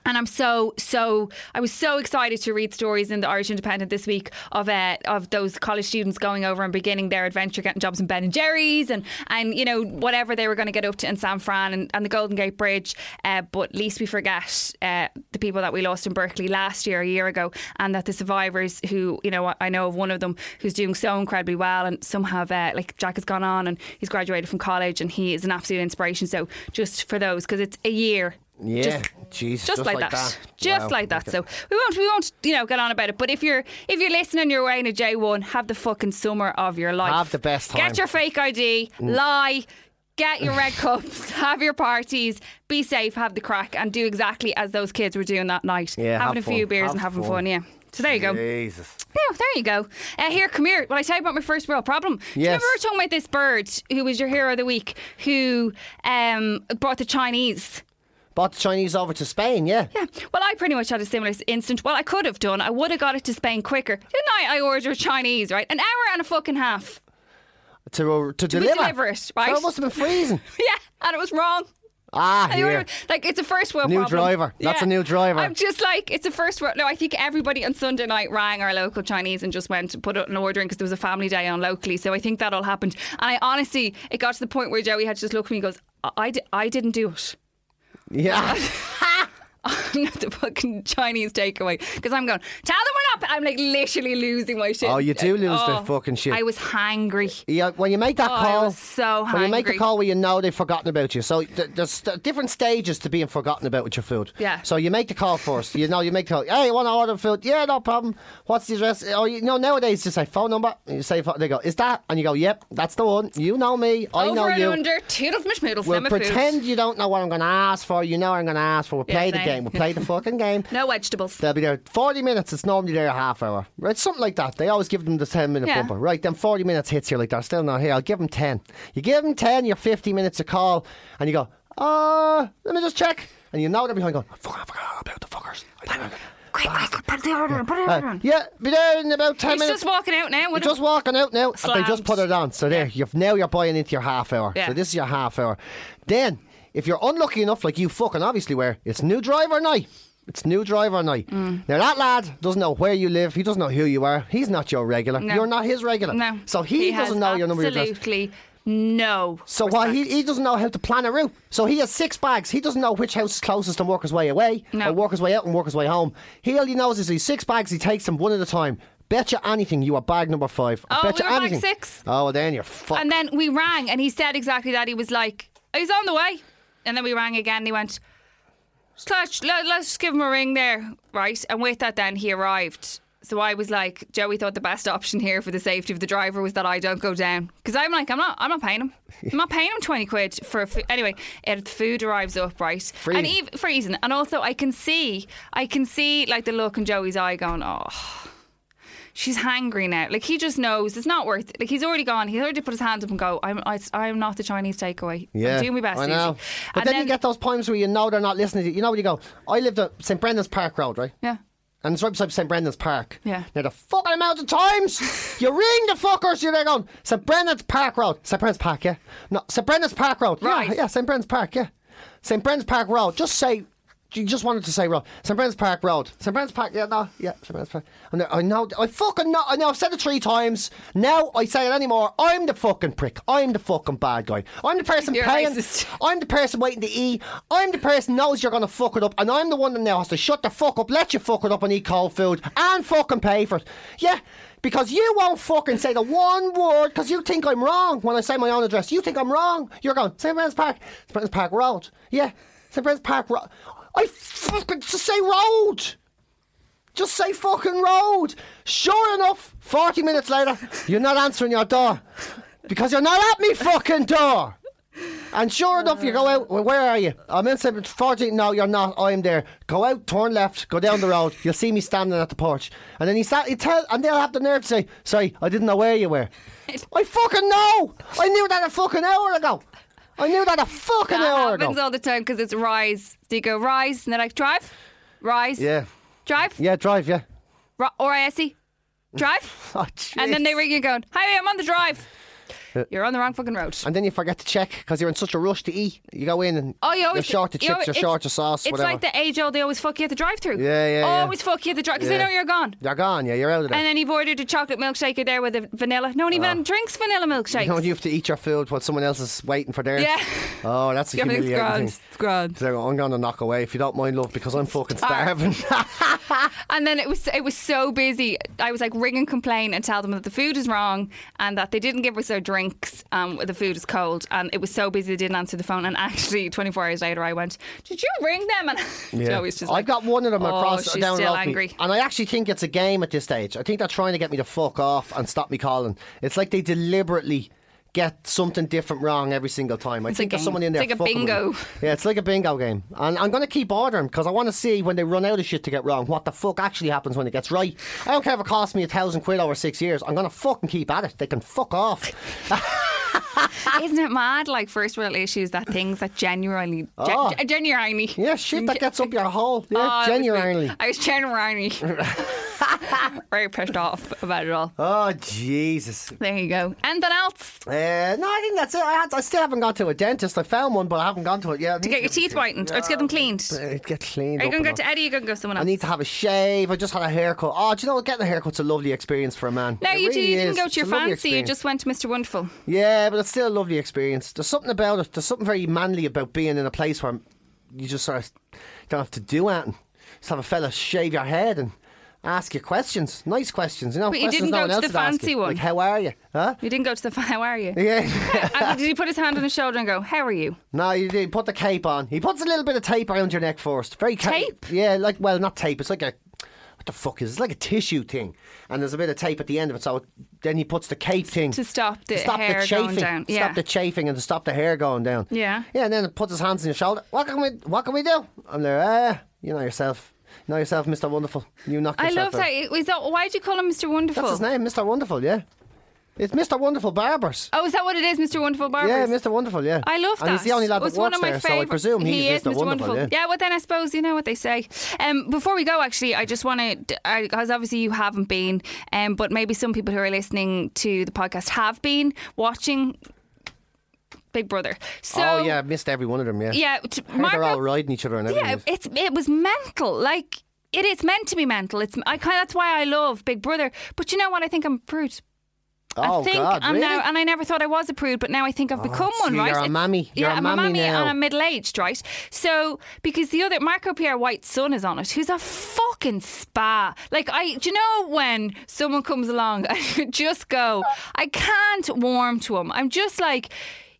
Speaker 5: And I'm so so I was so excited to read stories in the Irish Independent this week of uh, of those college students going over and beginning their adventure, getting jobs in Ben and Jerry's and and you know whatever they were going to get up to in San Fran and, and the Golden Gate Bridge. Uh, but least we forget uh, the people that we lost in Berkeley last year, a year ago, and that the survivors who you know I know of one of them who's doing so incredibly well, and some have uh, like Jack has gone on and he's graduated from college and he is an absolute inspiration. So just for those because it's a year.
Speaker 4: Yeah,
Speaker 5: Just-
Speaker 4: Jesus,
Speaker 5: just, like, that, just
Speaker 4: Wow.
Speaker 5: like that. So we won't, we won't, you know, get on about it. But if you're, if you're listening, you're wearing a J one, have the fucking summer of your life.
Speaker 4: Have the best time. Mm.
Speaker 5: Get your fake ID, lie. Get your red cups, have your parties, be safe, have the crack, and do exactly as those kids were doing that night.
Speaker 4: Yeah,
Speaker 5: having a few beers
Speaker 4: Have
Speaker 5: and having
Speaker 4: fun.
Speaker 5: fun. Yeah. So there you go.
Speaker 4: Jesus.
Speaker 5: Yeah, there you go. Uh, here, come here. Will I tell you about my first real problem? Do you remember we were talking about this bird who was your hero of the week, who um, brought the Chinese?
Speaker 4: Bought the Chinese over to Spain, yeah.
Speaker 5: Yeah. Well, I pretty much had a similar instant. Well, I could have done. I would have got it to Spain quicker. Didn't I? I ordered Chinese, right? An hour and a fucking half.
Speaker 4: To, to,
Speaker 5: To
Speaker 4: deliver.
Speaker 5: deliver it, right?
Speaker 4: So it must have been freezing.
Speaker 5: Yeah, and it was wrong.
Speaker 4: ah, here.
Speaker 5: Like it's a first world
Speaker 4: New
Speaker 5: problem.
Speaker 4: driver. That's a new driver.
Speaker 5: I'm just like it's a first world. No, I think everybody on Sunday night rang our local Chinese and just went to put an order in because there was a family day on locally. So I think that all happened. And I honestly, it got to the point where Joey had to just look at me and goes, I, I, di- I didn't do it.
Speaker 4: Yeah.
Speaker 5: I'm not the fucking Chinese takeaway because I'm going. Tell them we're not. I'm like literally losing my shit.
Speaker 4: Oh, you do lose the
Speaker 5: Oh,
Speaker 4: fucking shit.
Speaker 5: I was hangry.
Speaker 4: Yeah, when you make that
Speaker 5: Oh, I
Speaker 4: call,
Speaker 5: was so
Speaker 4: when you make the call where you know they've forgotten about you. So th- there's st- different stages to being forgotten about with your food.
Speaker 5: Yeah.
Speaker 4: So you make the call first. You know, you make the call. Hey, you want to order food? Yeah, no problem. What's the address? Oh, you know, nowadays you say phone number. You say phone. They go, is that? And you go, yep, that's the one. You know me. I
Speaker 5: Over
Speaker 4: know
Speaker 5: and
Speaker 4: you.
Speaker 5: under. Toodles,
Speaker 4: We'll
Speaker 5: summer food.
Speaker 4: pretend you don't know what I'm going to ask for. You know what I'm going to ask for. We'll play the
Speaker 5: same.
Speaker 4: Game. We'll play the fucking game.
Speaker 5: No vegetables.
Speaker 4: They'll be there 40 minutes. It's normally there a half hour. Right? Something like that. They always give them the 10 minute
Speaker 5: Yeah.
Speaker 4: bumper. Right? Then 40 minutes hits you like they're still not here. I'll give them 10. You give them 10, you're 50 minutes a call, and you go, uh, let me just check. And you know they're behind going, fuck, I forgot about the fuckers.
Speaker 5: Quick, quick, put the order, put the order.
Speaker 4: Uh, yeah, be there in about 10
Speaker 5: He's
Speaker 4: minutes.
Speaker 5: just walking out now.
Speaker 4: You're just walking out now, and they just put it on. So there, you've now you're buying into your half hour.
Speaker 5: Yeah.
Speaker 4: So this is your half hour. Then, if you're unlucky enough, like you fucking obviously were, it's new driver night. It's new driver night.
Speaker 5: Mm.
Speaker 4: Now that lad doesn't know where you live. He doesn't know who you are. He's not your regular.
Speaker 5: No.
Speaker 4: You're not his regular.
Speaker 5: no,
Speaker 4: So he,
Speaker 5: has
Speaker 4: doesn't know your number.
Speaker 5: Absolutely no.
Speaker 4: So why he, he doesn't know how to plan a route. So he has six bags. He doesn't know which house is closest and work his way away,
Speaker 5: No.
Speaker 4: or work his way out and work his way home. He all he knows is these six bags. He takes them one at a time. Bet you anything, you are bag number five. I
Speaker 5: Oh,
Speaker 4: bet
Speaker 5: we
Speaker 4: you anything.
Speaker 5: six.
Speaker 4: Oh, well, then you're fucked.
Speaker 5: And then we rang, and he said exactly that. He was like, "He's on the way." And then we rang again. and He went, "Slash, let, let's give him a ring there, right?" And with that, then he arrived. So I was like, Joey thought the best option here for the safety of the driver was that I don't go down because I'm like, I'm not, I'm not paying him. I'm not paying him twenty quid for a fo- anyway. It, the food arrives up right,
Speaker 4: Freezing.
Speaker 5: and even freezing, and also I can see, I can see like the look in Joey's eye, going, oh she's hangry now. Like he just knows it's not worth. it. Like he's already gone. He's already put his hands up and go. I'm. I, I'm not the Chinese takeaway.
Speaker 4: Yeah,
Speaker 5: I'm doing my best.
Speaker 4: I know.
Speaker 5: Susie."
Speaker 4: But
Speaker 5: And
Speaker 4: then, you get those poems where you know they're not listening to you. You know when you go, I lived at St Brendan's Park Road, right?
Speaker 5: yeah.
Speaker 4: And it's right beside St Brendan's Park.
Speaker 5: Yeah.
Speaker 4: Now the fucking amount of times you ring the fuckers, you're there going, St Brendan's Park Road. St Brendan's Park, yeah? No, St Brendan's Park Road.
Speaker 5: Right.
Speaker 4: Yeah, yeah, St Brendan's Park, yeah. St Brendan's Park Road. Just say you just wanted to say road. St. Brendan's Park Road. St. Brendan's Park, yeah, no, yeah, St. Brendan's Park. And I know, I fucking know, I know, I've said it three times. Now I say it anymore. I'm the fucking prick. I'm the fucking bad guy. I'm the person
Speaker 6: You're
Speaker 4: paying.
Speaker 6: racist.
Speaker 4: I'm the person waiting to eat. I'm the person knows you're going to fuck it up. And I'm the one that now has to shut the fuck up, let you fuck it up and eat cold food and fucking pay for it. Yeah. Because you won't fucking say the one word because you think I'm wrong when I say my own address. You think I'm wrong. You're going, St. Brendan's Park. St. Brendan's Park Road. Yeah. St. Brendan's Park Road. I fucking just say road. Just say fucking road. Sure enough, 40 minutes later, you're not answering your door. Because you're not at me fucking door. And sure enough, you go out. Well, where are you? I'm in St. 40. No, you're not. I'm there. Go out, turn left, go down the road. You'll see me standing at the porch. And then he start, he tell, and they'll have the nerve to say, "Sorry, I didn't know where you were." I fucking know. I knew that a fucking hour ago. I knew that a fucking
Speaker 5: That
Speaker 4: hour
Speaker 5: happens
Speaker 4: ago.
Speaker 5: all the time because it's rise. Do you go rise and they're like drive, rise,
Speaker 4: Yeah,
Speaker 5: drive,
Speaker 4: yeah, drive, yeah.
Speaker 5: Ri- or I S E, drive,
Speaker 4: Oh,
Speaker 5: and then they ring you going, "Hi, I'm on the drive." You're on the wrong fucking road.
Speaker 4: And then you forget to check because you're in such a rush to eat. You go in and
Speaker 5: Oh, you always
Speaker 4: you're short of
Speaker 5: you
Speaker 4: chips,
Speaker 5: always-
Speaker 4: you're short of sauce,
Speaker 5: It's
Speaker 4: whatever.
Speaker 5: like the age old. They always fuck you at the drive-through.
Speaker 4: Yeah, yeah, yeah.
Speaker 5: Always fuck you at the drive because
Speaker 4: Yeah.
Speaker 5: they know you're gone.
Speaker 4: You're gone, yeah, you're out of there.
Speaker 5: And then you've ordered a chocolate milkshake. You're there with a vanilla. No one even oh. drinks vanilla milkshake.
Speaker 4: Oh. you know, you have to eat your food while someone else is waiting for theirs.
Speaker 5: Yeah.
Speaker 4: Oh, that's a
Speaker 5: Yeah,
Speaker 4: humiliating
Speaker 5: grand.
Speaker 4: thing.
Speaker 5: It's grand.
Speaker 4: So I'm going to knock away if you don't mind, love, because I'm fucking
Speaker 5: Starving. And then it was it was so busy. I was like ring and complain and tell them that the food is wrong and that they didn't give us our drinks. Um, the food is cold, and it was so busy they didn't answer the phone. And actually, 24 hours later, I went, "Did you ring them?" And Joey's just
Speaker 4: I
Speaker 5: like,
Speaker 4: got one of them
Speaker 5: "Oh,
Speaker 4: across
Speaker 5: she's
Speaker 4: down
Speaker 5: still angry."
Speaker 4: and I actually think it's a game at this stage. I think they're trying to get me to fuck off and stop me calling. It's like they deliberately get something different wrong every single time. I
Speaker 5: It's
Speaker 4: think there's someone in there.
Speaker 5: It's like a bingo.
Speaker 4: me. Yeah, it's like a bingo game, and I'm going to keep ordering because I want to see when they run out of shit to get wrong what the fuck actually happens when it gets right. I don't care if it costs me a thousand quid over six years. I'm going to fucking keep at it. They can fuck off.
Speaker 5: Isn't it mad? Like first world issues, that things that genuinely, oh. gen-
Speaker 4: Oh.
Speaker 5: genuinely,
Speaker 4: Yeah, shit that gets up your hole. Yeah,
Speaker 5: Oh, that was
Speaker 4: genuinely.
Speaker 5: I was genuinely very pissed off about it all.
Speaker 4: Oh Jesus.
Speaker 5: There you go. Anything else
Speaker 4: Uh, no, I think that's it. I, had, I still haven't gone to a dentist. I found one, but I haven't gone to it yet.
Speaker 5: to get your teeth whitened or to get them cleaned?
Speaker 4: Uh, get cleaned.
Speaker 5: Are you going to go to. Eddie? Or you going to go someone else?
Speaker 4: I need to have a shave. I just had a haircut. Oh, do you know what? Getting a haircut's a lovely experience for a man.
Speaker 5: No,
Speaker 4: It
Speaker 5: you,
Speaker 4: really
Speaker 5: you didn't go
Speaker 4: It's
Speaker 5: to your
Speaker 4: a lovely
Speaker 5: fancy. You just went to Mr. Wonderful.
Speaker 4: Yeah, but it's still a lovely experience. There's something about it. There's something very manly about being in a place where you just sort of don't have to do anything. Just have a fella shave your head and ask you questions. Nice questions, you know.
Speaker 5: But you didn't
Speaker 4: no
Speaker 5: go
Speaker 4: one
Speaker 5: to the fancy one.
Speaker 4: Like, how are you? Huh?
Speaker 5: You didn't go to the. fa- How are you?
Speaker 4: Yeah.
Speaker 5: And did he put his hand on his shoulder and go, "How are you?"
Speaker 4: No, he, did put the cape on. He puts a little bit of tape around your neck first. Very ca-
Speaker 5: Tape?
Speaker 4: Yeah, like well, not tape. It's like a what the fuck is it? It's like a tissue thing, and there's a bit of tape at the end of it. So then he puts the cape thing
Speaker 5: To stop the
Speaker 4: to stop
Speaker 5: hair
Speaker 4: the
Speaker 5: going
Speaker 4: chafing,
Speaker 5: down. Yeah.
Speaker 4: stop the chafing, and to stop the hair going down.
Speaker 5: Yeah.
Speaker 4: yeah, and then it puts his hands on your shoulder. What can we? What can we do? I'm there. Ah, you know yourself. Know yourself, Mister Wonderful. You knock
Speaker 5: I
Speaker 4: yourself
Speaker 5: love
Speaker 4: out.
Speaker 5: that. Is that why do you call him Mr. Wonderful?
Speaker 4: That's his name, Mister Wonderful. Yeah, it's Mister Wonderful Barbers.
Speaker 5: Oh, is that what it is, Mr. Wonderful Barbers?
Speaker 4: Yeah, Mr. Wonderful. Yeah,
Speaker 5: I love that.
Speaker 4: And he's the only lad that
Speaker 5: one
Speaker 4: works
Speaker 5: of my
Speaker 4: there, so I
Speaker 5: favourite-
Speaker 4: presume he's
Speaker 5: he is
Speaker 4: Mr. Wonderful. Yeah.
Speaker 5: well then I suppose you know what they say. Um, before we go, actually, I just want to, because obviously you haven't been, um, but maybe some people who are listening to the podcast have been watching Big Brother. So
Speaker 4: oh yeah, I've missed every one of them. Yeah,
Speaker 5: yeah, t-
Speaker 4: I they're all riding each other and everything.
Speaker 5: yeah, it's it was mental. Like it is meant to be mental. It's I kind. That's why I love Big Brother. But you know what? I think I'm a prude.
Speaker 4: oh
Speaker 5: I think
Speaker 4: God,
Speaker 5: I'm
Speaker 4: really?
Speaker 5: now, and I never thought I was a prude, but now I think I've oh, become
Speaker 4: see,
Speaker 5: one. Right?
Speaker 4: you're a mammy. You're
Speaker 5: yeah,
Speaker 4: a
Speaker 5: I'm
Speaker 4: mammy
Speaker 5: a mammy,
Speaker 4: now.
Speaker 5: and I'm middle aged, right? So because the other Marco Pierre White's son is on it, who's a fucking spa. Like I, do you know when someone comes along, I just go, I can't warm to him. I'm just like.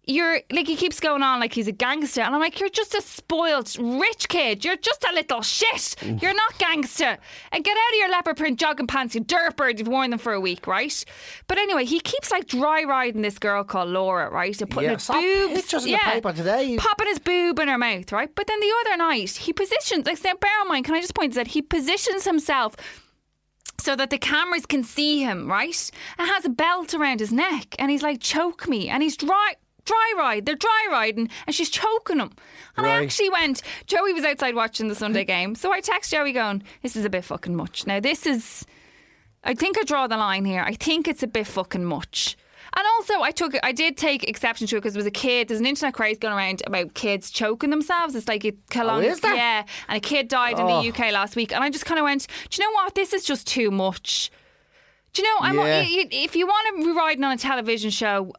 Speaker 5: You're like he keeps going on like he's a gangster, and I'm like, you're just a spoiled rich kid. You're just a little shit. Mm. You're not gangster. And get out of your leopard print jogging pants, you dirtbird. You've worn them for a week, right? But anyway, he keeps like dry riding this girl called Laura, right? And putting
Speaker 4: Yeah, saw
Speaker 5: boobs,
Speaker 4: pictures in the paper today.
Speaker 5: popping his boob in her mouth, right? But then the other night, he positions. Like, now, bear in mind, can I just point this out? He positions himself so that the cameras can see him, right? And has a belt around his neck, and he's like, "Choke me," and he's dry. Dry ride, they're dry riding, and she's choking him. And I actually went. Joey was outside watching the Sunday mm. game, so I text Joey going, "This is a bit fucking much." Now this is, I think I draw the line here. I think it's a bit fucking much. And also, I took, I did take exception to it because there was a kid. There's an internet craze going around about kids choking themselves. It's like a Kelowna,
Speaker 4: Oh, is there?
Speaker 5: yeah, and a kid died in
Speaker 4: Oh.
Speaker 5: the UK last week, and I just kind of went, do you know what? This is just too much. Do you know? I'm,
Speaker 4: Yeah.
Speaker 5: if you want to be riding on a television show,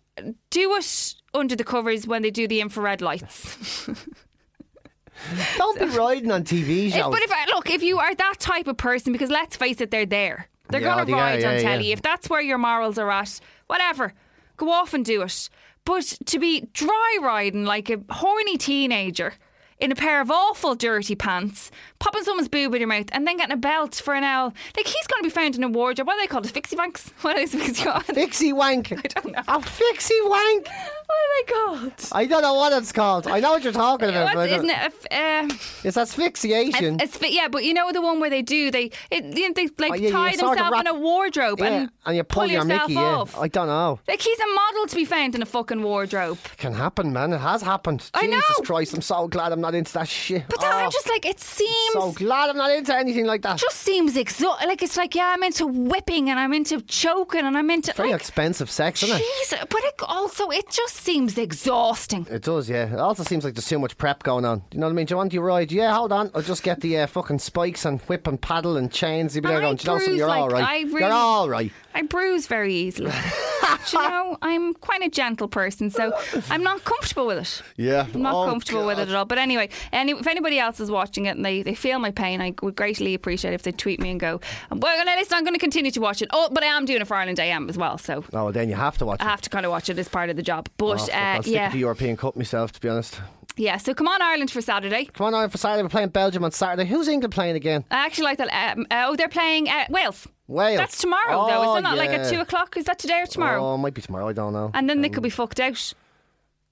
Speaker 5: do it under the covers when they do the infrared lights.
Speaker 4: Don't be riding on TV shows.
Speaker 5: but if I look, if you are that type of person, because let's face it, they're there. They're
Speaker 4: Yeah,
Speaker 5: going to ride on
Speaker 4: yeah,
Speaker 5: telly.
Speaker 4: yeah.
Speaker 5: If that's where your morals are at, whatever, go off and do it. But to be dry riding like a horny teenager in a pair of awful dirty pants, popping someone's boob in your mouth, and then getting a belt for an owl, like he's going to be found in a wardrobe. What are they called? Fixie banks? What are they called?
Speaker 4: Fixie wank. I
Speaker 5: don't know.
Speaker 4: A fixie wank.
Speaker 5: What are they called?
Speaker 4: I don't know what it's called. I know what you're talking about. but I
Speaker 5: What's,
Speaker 4: don't-
Speaker 5: isn't it? a f- Um,
Speaker 4: It's asphyxiation.
Speaker 5: It's, it's, yeah, but you know the one where they do they it, you know, they like
Speaker 4: Oh, yeah,
Speaker 5: tie
Speaker 4: you sort of
Speaker 5: themselves
Speaker 4: wrap-
Speaker 5: in a wardrobe
Speaker 4: yeah,
Speaker 5: and,
Speaker 4: and you pull, your
Speaker 5: yourself
Speaker 4: Mickey.
Speaker 5: off.
Speaker 4: Yeah. I don't know.
Speaker 5: Like he's a model to be found in a fucking wardrobe.
Speaker 4: It can happen, man. It has happened.
Speaker 5: I
Speaker 4: Jesus
Speaker 5: know.
Speaker 4: Christ, I'm so glad I'm not into that shit.
Speaker 5: But that,
Speaker 4: Oh,
Speaker 5: I'm just like it seems
Speaker 4: so glad I'm not into anything like that.
Speaker 5: just seems exo- like it's like yeah I'm into whipping and I'm into choking and I'm into
Speaker 4: Very
Speaker 5: like
Speaker 4: expensive sex, isn't it?
Speaker 5: Jesus, but it also it just seems exhausting.
Speaker 4: It does, yeah. It also seems like there's too much prep going on. You know what I mean? Do you want your ride? Yeah, hold on. I'll just get the uh, fucking spikes and whip and paddle and chains. You'll be there
Speaker 5: I
Speaker 4: going, "Do you know something? You're
Speaker 5: like,
Speaker 4: all right.
Speaker 5: I
Speaker 4: You're all right.
Speaker 5: I bruise very easily. Do you know, I'm quite a gentle person, so I'm not comfortable with it.
Speaker 4: Yeah.
Speaker 5: I'm not
Speaker 4: Oh,
Speaker 5: comfortable with it at all. But anyway, any, if anybody else is watching it and they, they feel my pain, I would greatly appreciate it if they tweet me and go, well, listen, I'm going to continue to watch it. Oh, but I am doing it for Ireland I AM as well, so
Speaker 4: Oh, then you have to watch
Speaker 5: I
Speaker 4: it.
Speaker 5: I have to kind of watch it as part of the job.
Speaker 4: Oh,
Speaker 5: But uh, yeah,
Speaker 4: the European Cup myself, to be honest.
Speaker 5: yeah. So come on, Ireland for Saturday.
Speaker 4: Come on, Ireland for Saturday. We're playing Belgium on Saturday. Who's England playing again?
Speaker 5: I actually like that. Um, uh, oh, they're playing uh, Wales.
Speaker 4: Wales.
Speaker 5: That's tomorrow, though.
Speaker 4: Oh,
Speaker 5: Is it not like at two o'clock? Is that today or tomorrow?
Speaker 4: Oh, it might be tomorrow. I don't know.
Speaker 5: and then they could be fucked out.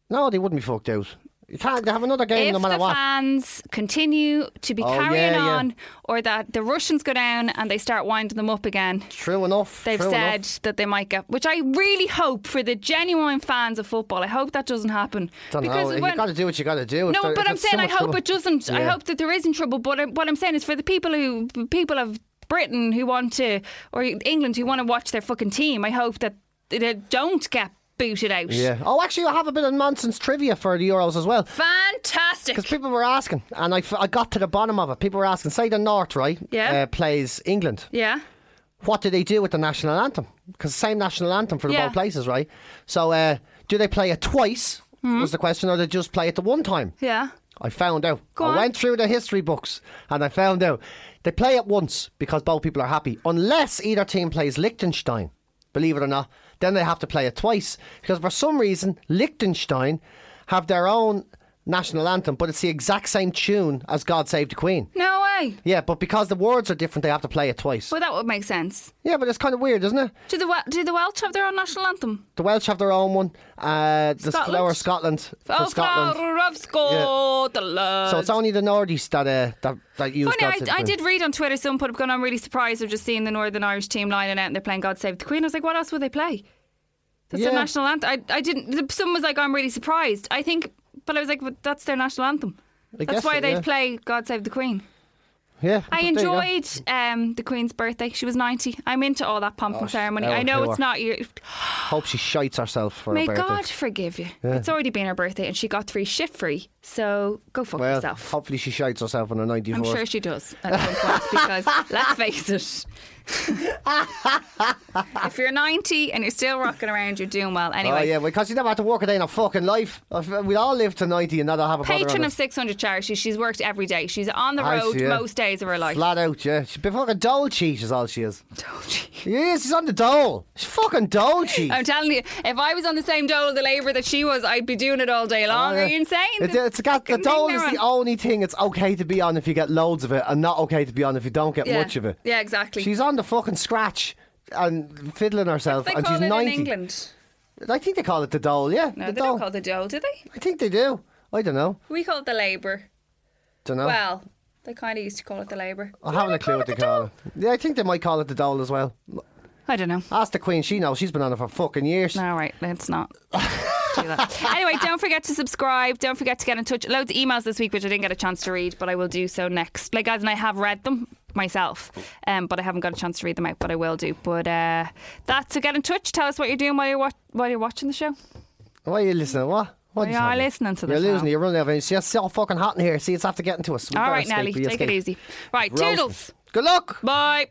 Speaker 4: No, they wouldn't be fucked out. You can't. Have another game
Speaker 5: if
Speaker 4: no matter
Speaker 5: the
Speaker 4: what.
Speaker 5: fans continue to be
Speaker 4: Oh,
Speaker 5: carrying
Speaker 4: yeah, yeah.
Speaker 5: on, or that the Russians go down and they start winding them up again,
Speaker 4: True enough.
Speaker 5: they've
Speaker 4: true
Speaker 5: said
Speaker 4: enough.
Speaker 5: that they might get. Which I really hope for the genuine fans of football. I hope that doesn't happen.
Speaker 4: Don't know. You got to do what you got to do.
Speaker 5: No,
Speaker 4: there-
Speaker 5: but I'm saying
Speaker 4: too
Speaker 5: I hope
Speaker 4: trouble-
Speaker 5: it doesn't. I hope that there isn't trouble. But what I'm saying is for the people who people of Britain who want to, or England who want to watch their fucking team. I hope that they don't get booted out.
Speaker 4: Yeah. Oh, actually, I have a bit of nonsense trivia for the Euros as well.
Speaker 5: Fantastic.
Speaker 4: Because people were asking, and I, f- I got to the bottom of it. People were asking, say the North, right?
Speaker 5: Yeah.
Speaker 4: Uh, plays England.
Speaker 5: Yeah.
Speaker 4: What do they do with the national anthem? Because same national anthem for the
Speaker 5: Yeah.
Speaker 4: both places, right? So, uh, do they play it twice?
Speaker 5: Hmm.
Speaker 4: Was the question, or they just play it the one time?
Speaker 5: Yeah.
Speaker 4: I found out.
Speaker 5: Go
Speaker 4: I
Speaker 5: on.
Speaker 4: went through the history books and I found out they play it once because both people are happy, unless either team plays Liechtenstein. Believe it or not, then they have to play it twice because for some reason Liechtenstein have their own national anthem, but it's the exact same tune as "God Save the Queen."
Speaker 5: No way.
Speaker 4: Yeah, but because the words are different, they have to play it twice.
Speaker 5: Well, that would make sense.
Speaker 4: yeah, but it's kind of weird, isn't it?
Speaker 5: Do the Wel- do the Welsh have their own national anthem?
Speaker 4: The Welsh have their own one. Uh, the
Speaker 5: Scotland?
Speaker 4: Flower Scotland for
Speaker 5: Oh,
Speaker 4: Scotland.
Speaker 5: Flower of Scotland.
Speaker 4: So it's only the Nordies that uh, that that use
Speaker 5: Funny,
Speaker 4: God
Speaker 5: I,
Speaker 4: Save the
Speaker 5: I
Speaker 4: Queen.
Speaker 5: did read on Twitter someone put up going, I'm really surprised of just seeing the Northern Irish team lining out and they're playing God Save the Queen. I was like, what else would they play? That's
Speaker 4: Yeah.
Speaker 5: their national anthem. I, I didn't, someone was like, I'm really surprised. I think, but I was like, but that's their national anthem.
Speaker 4: I
Speaker 5: That's why
Speaker 4: so,
Speaker 5: they'd
Speaker 4: yeah.
Speaker 5: play God Save the Queen.
Speaker 4: Yeah,
Speaker 5: I
Speaker 4: but there you go.
Speaker 5: enjoyed um, the Queen's birthday. She was 90. I'm into all that pomp and ceremony.
Speaker 4: oh,
Speaker 5: I know it's
Speaker 4: are-
Speaker 5: not your.
Speaker 4: Hope she shites herself for
Speaker 5: May
Speaker 4: her.
Speaker 5: God forgive you. It's already been her birthday and she got three shit free. So go fuck
Speaker 4: well,
Speaker 5: yourself.
Speaker 4: hopefully she shites herself on her 94th.
Speaker 5: I'm sure she does at some point because let's face it. If you're 90 and you're still rocking around, you're doing well. Anyway.
Speaker 4: Oh yeah, because you never had to work a day in a fucking life. Uh, we all live to 90 and not have a
Speaker 5: patron of 600 charities. She's worked every day. She's on the
Speaker 4: I
Speaker 5: road
Speaker 4: yeah.
Speaker 5: most days of her life.
Speaker 4: Flat out, yeah. She's been fucking dole cheat is all she is. Yes, she's on the dole. She's fucking dole cheat.
Speaker 5: I'm telling you, if I was on the same dole of the labour that she was, I'd be doing it all day oh, long.
Speaker 4: Oh,
Speaker 5: Are you insane?
Speaker 4: It, it's got, the dole is the
Speaker 5: on.
Speaker 4: only thing it's okay to be on if you get loads of it, and not okay to be on if you don't get
Speaker 5: yeah.
Speaker 4: much of it.
Speaker 5: Yeah, exactly.
Speaker 4: She's on the fucking scratch and fiddling herself,
Speaker 5: they
Speaker 4: and
Speaker 5: call
Speaker 4: she's
Speaker 5: it
Speaker 4: 90.
Speaker 5: in England.
Speaker 4: I think they call it the dole, yeah.
Speaker 5: No,
Speaker 4: the
Speaker 5: they
Speaker 4: dole.
Speaker 5: don't call it the dole, do they?
Speaker 4: I think they do. I don't know.
Speaker 5: We call it the labour.
Speaker 4: Don't know.
Speaker 5: Well, they kind of used to call it the labour.
Speaker 4: I haven't a clue what they call it. Yeah, I think they might call it the dole as well.
Speaker 5: I don't know.
Speaker 4: Ask the Queen. She knows. She's been on it for fucking years.
Speaker 5: All right, let's not do that. Anyway, don't forget to subscribe. Don't forget to get in touch. Loads of emails this week, which I didn't get a chance to read, but I will do so next. Like, guys, and I have read them. Myself, um, but I haven't got a chance to read them out. But I will do. But uh, that's so get in touch. Tell us what you're doing while you're wa- while you're watching the show.
Speaker 4: Why are you listening? What? What
Speaker 5: We are listening to the
Speaker 4: You're
Speaker 5: show.
Speaker 4: losing. You're running out of It's just so fucking hot in here. See, it's after getting to us. We
Speaker 5: All
Speaker 4: better
Speaker 5: right,
Speaker 4: escape,
Speaker 5: Nelly,
Speaker 4: we
Speaker 5: take it
Speaker 4: escape.
Speaker 5: easy. Right, toodles.
Speaker 4: Good luck.
Speaker 5: Bye.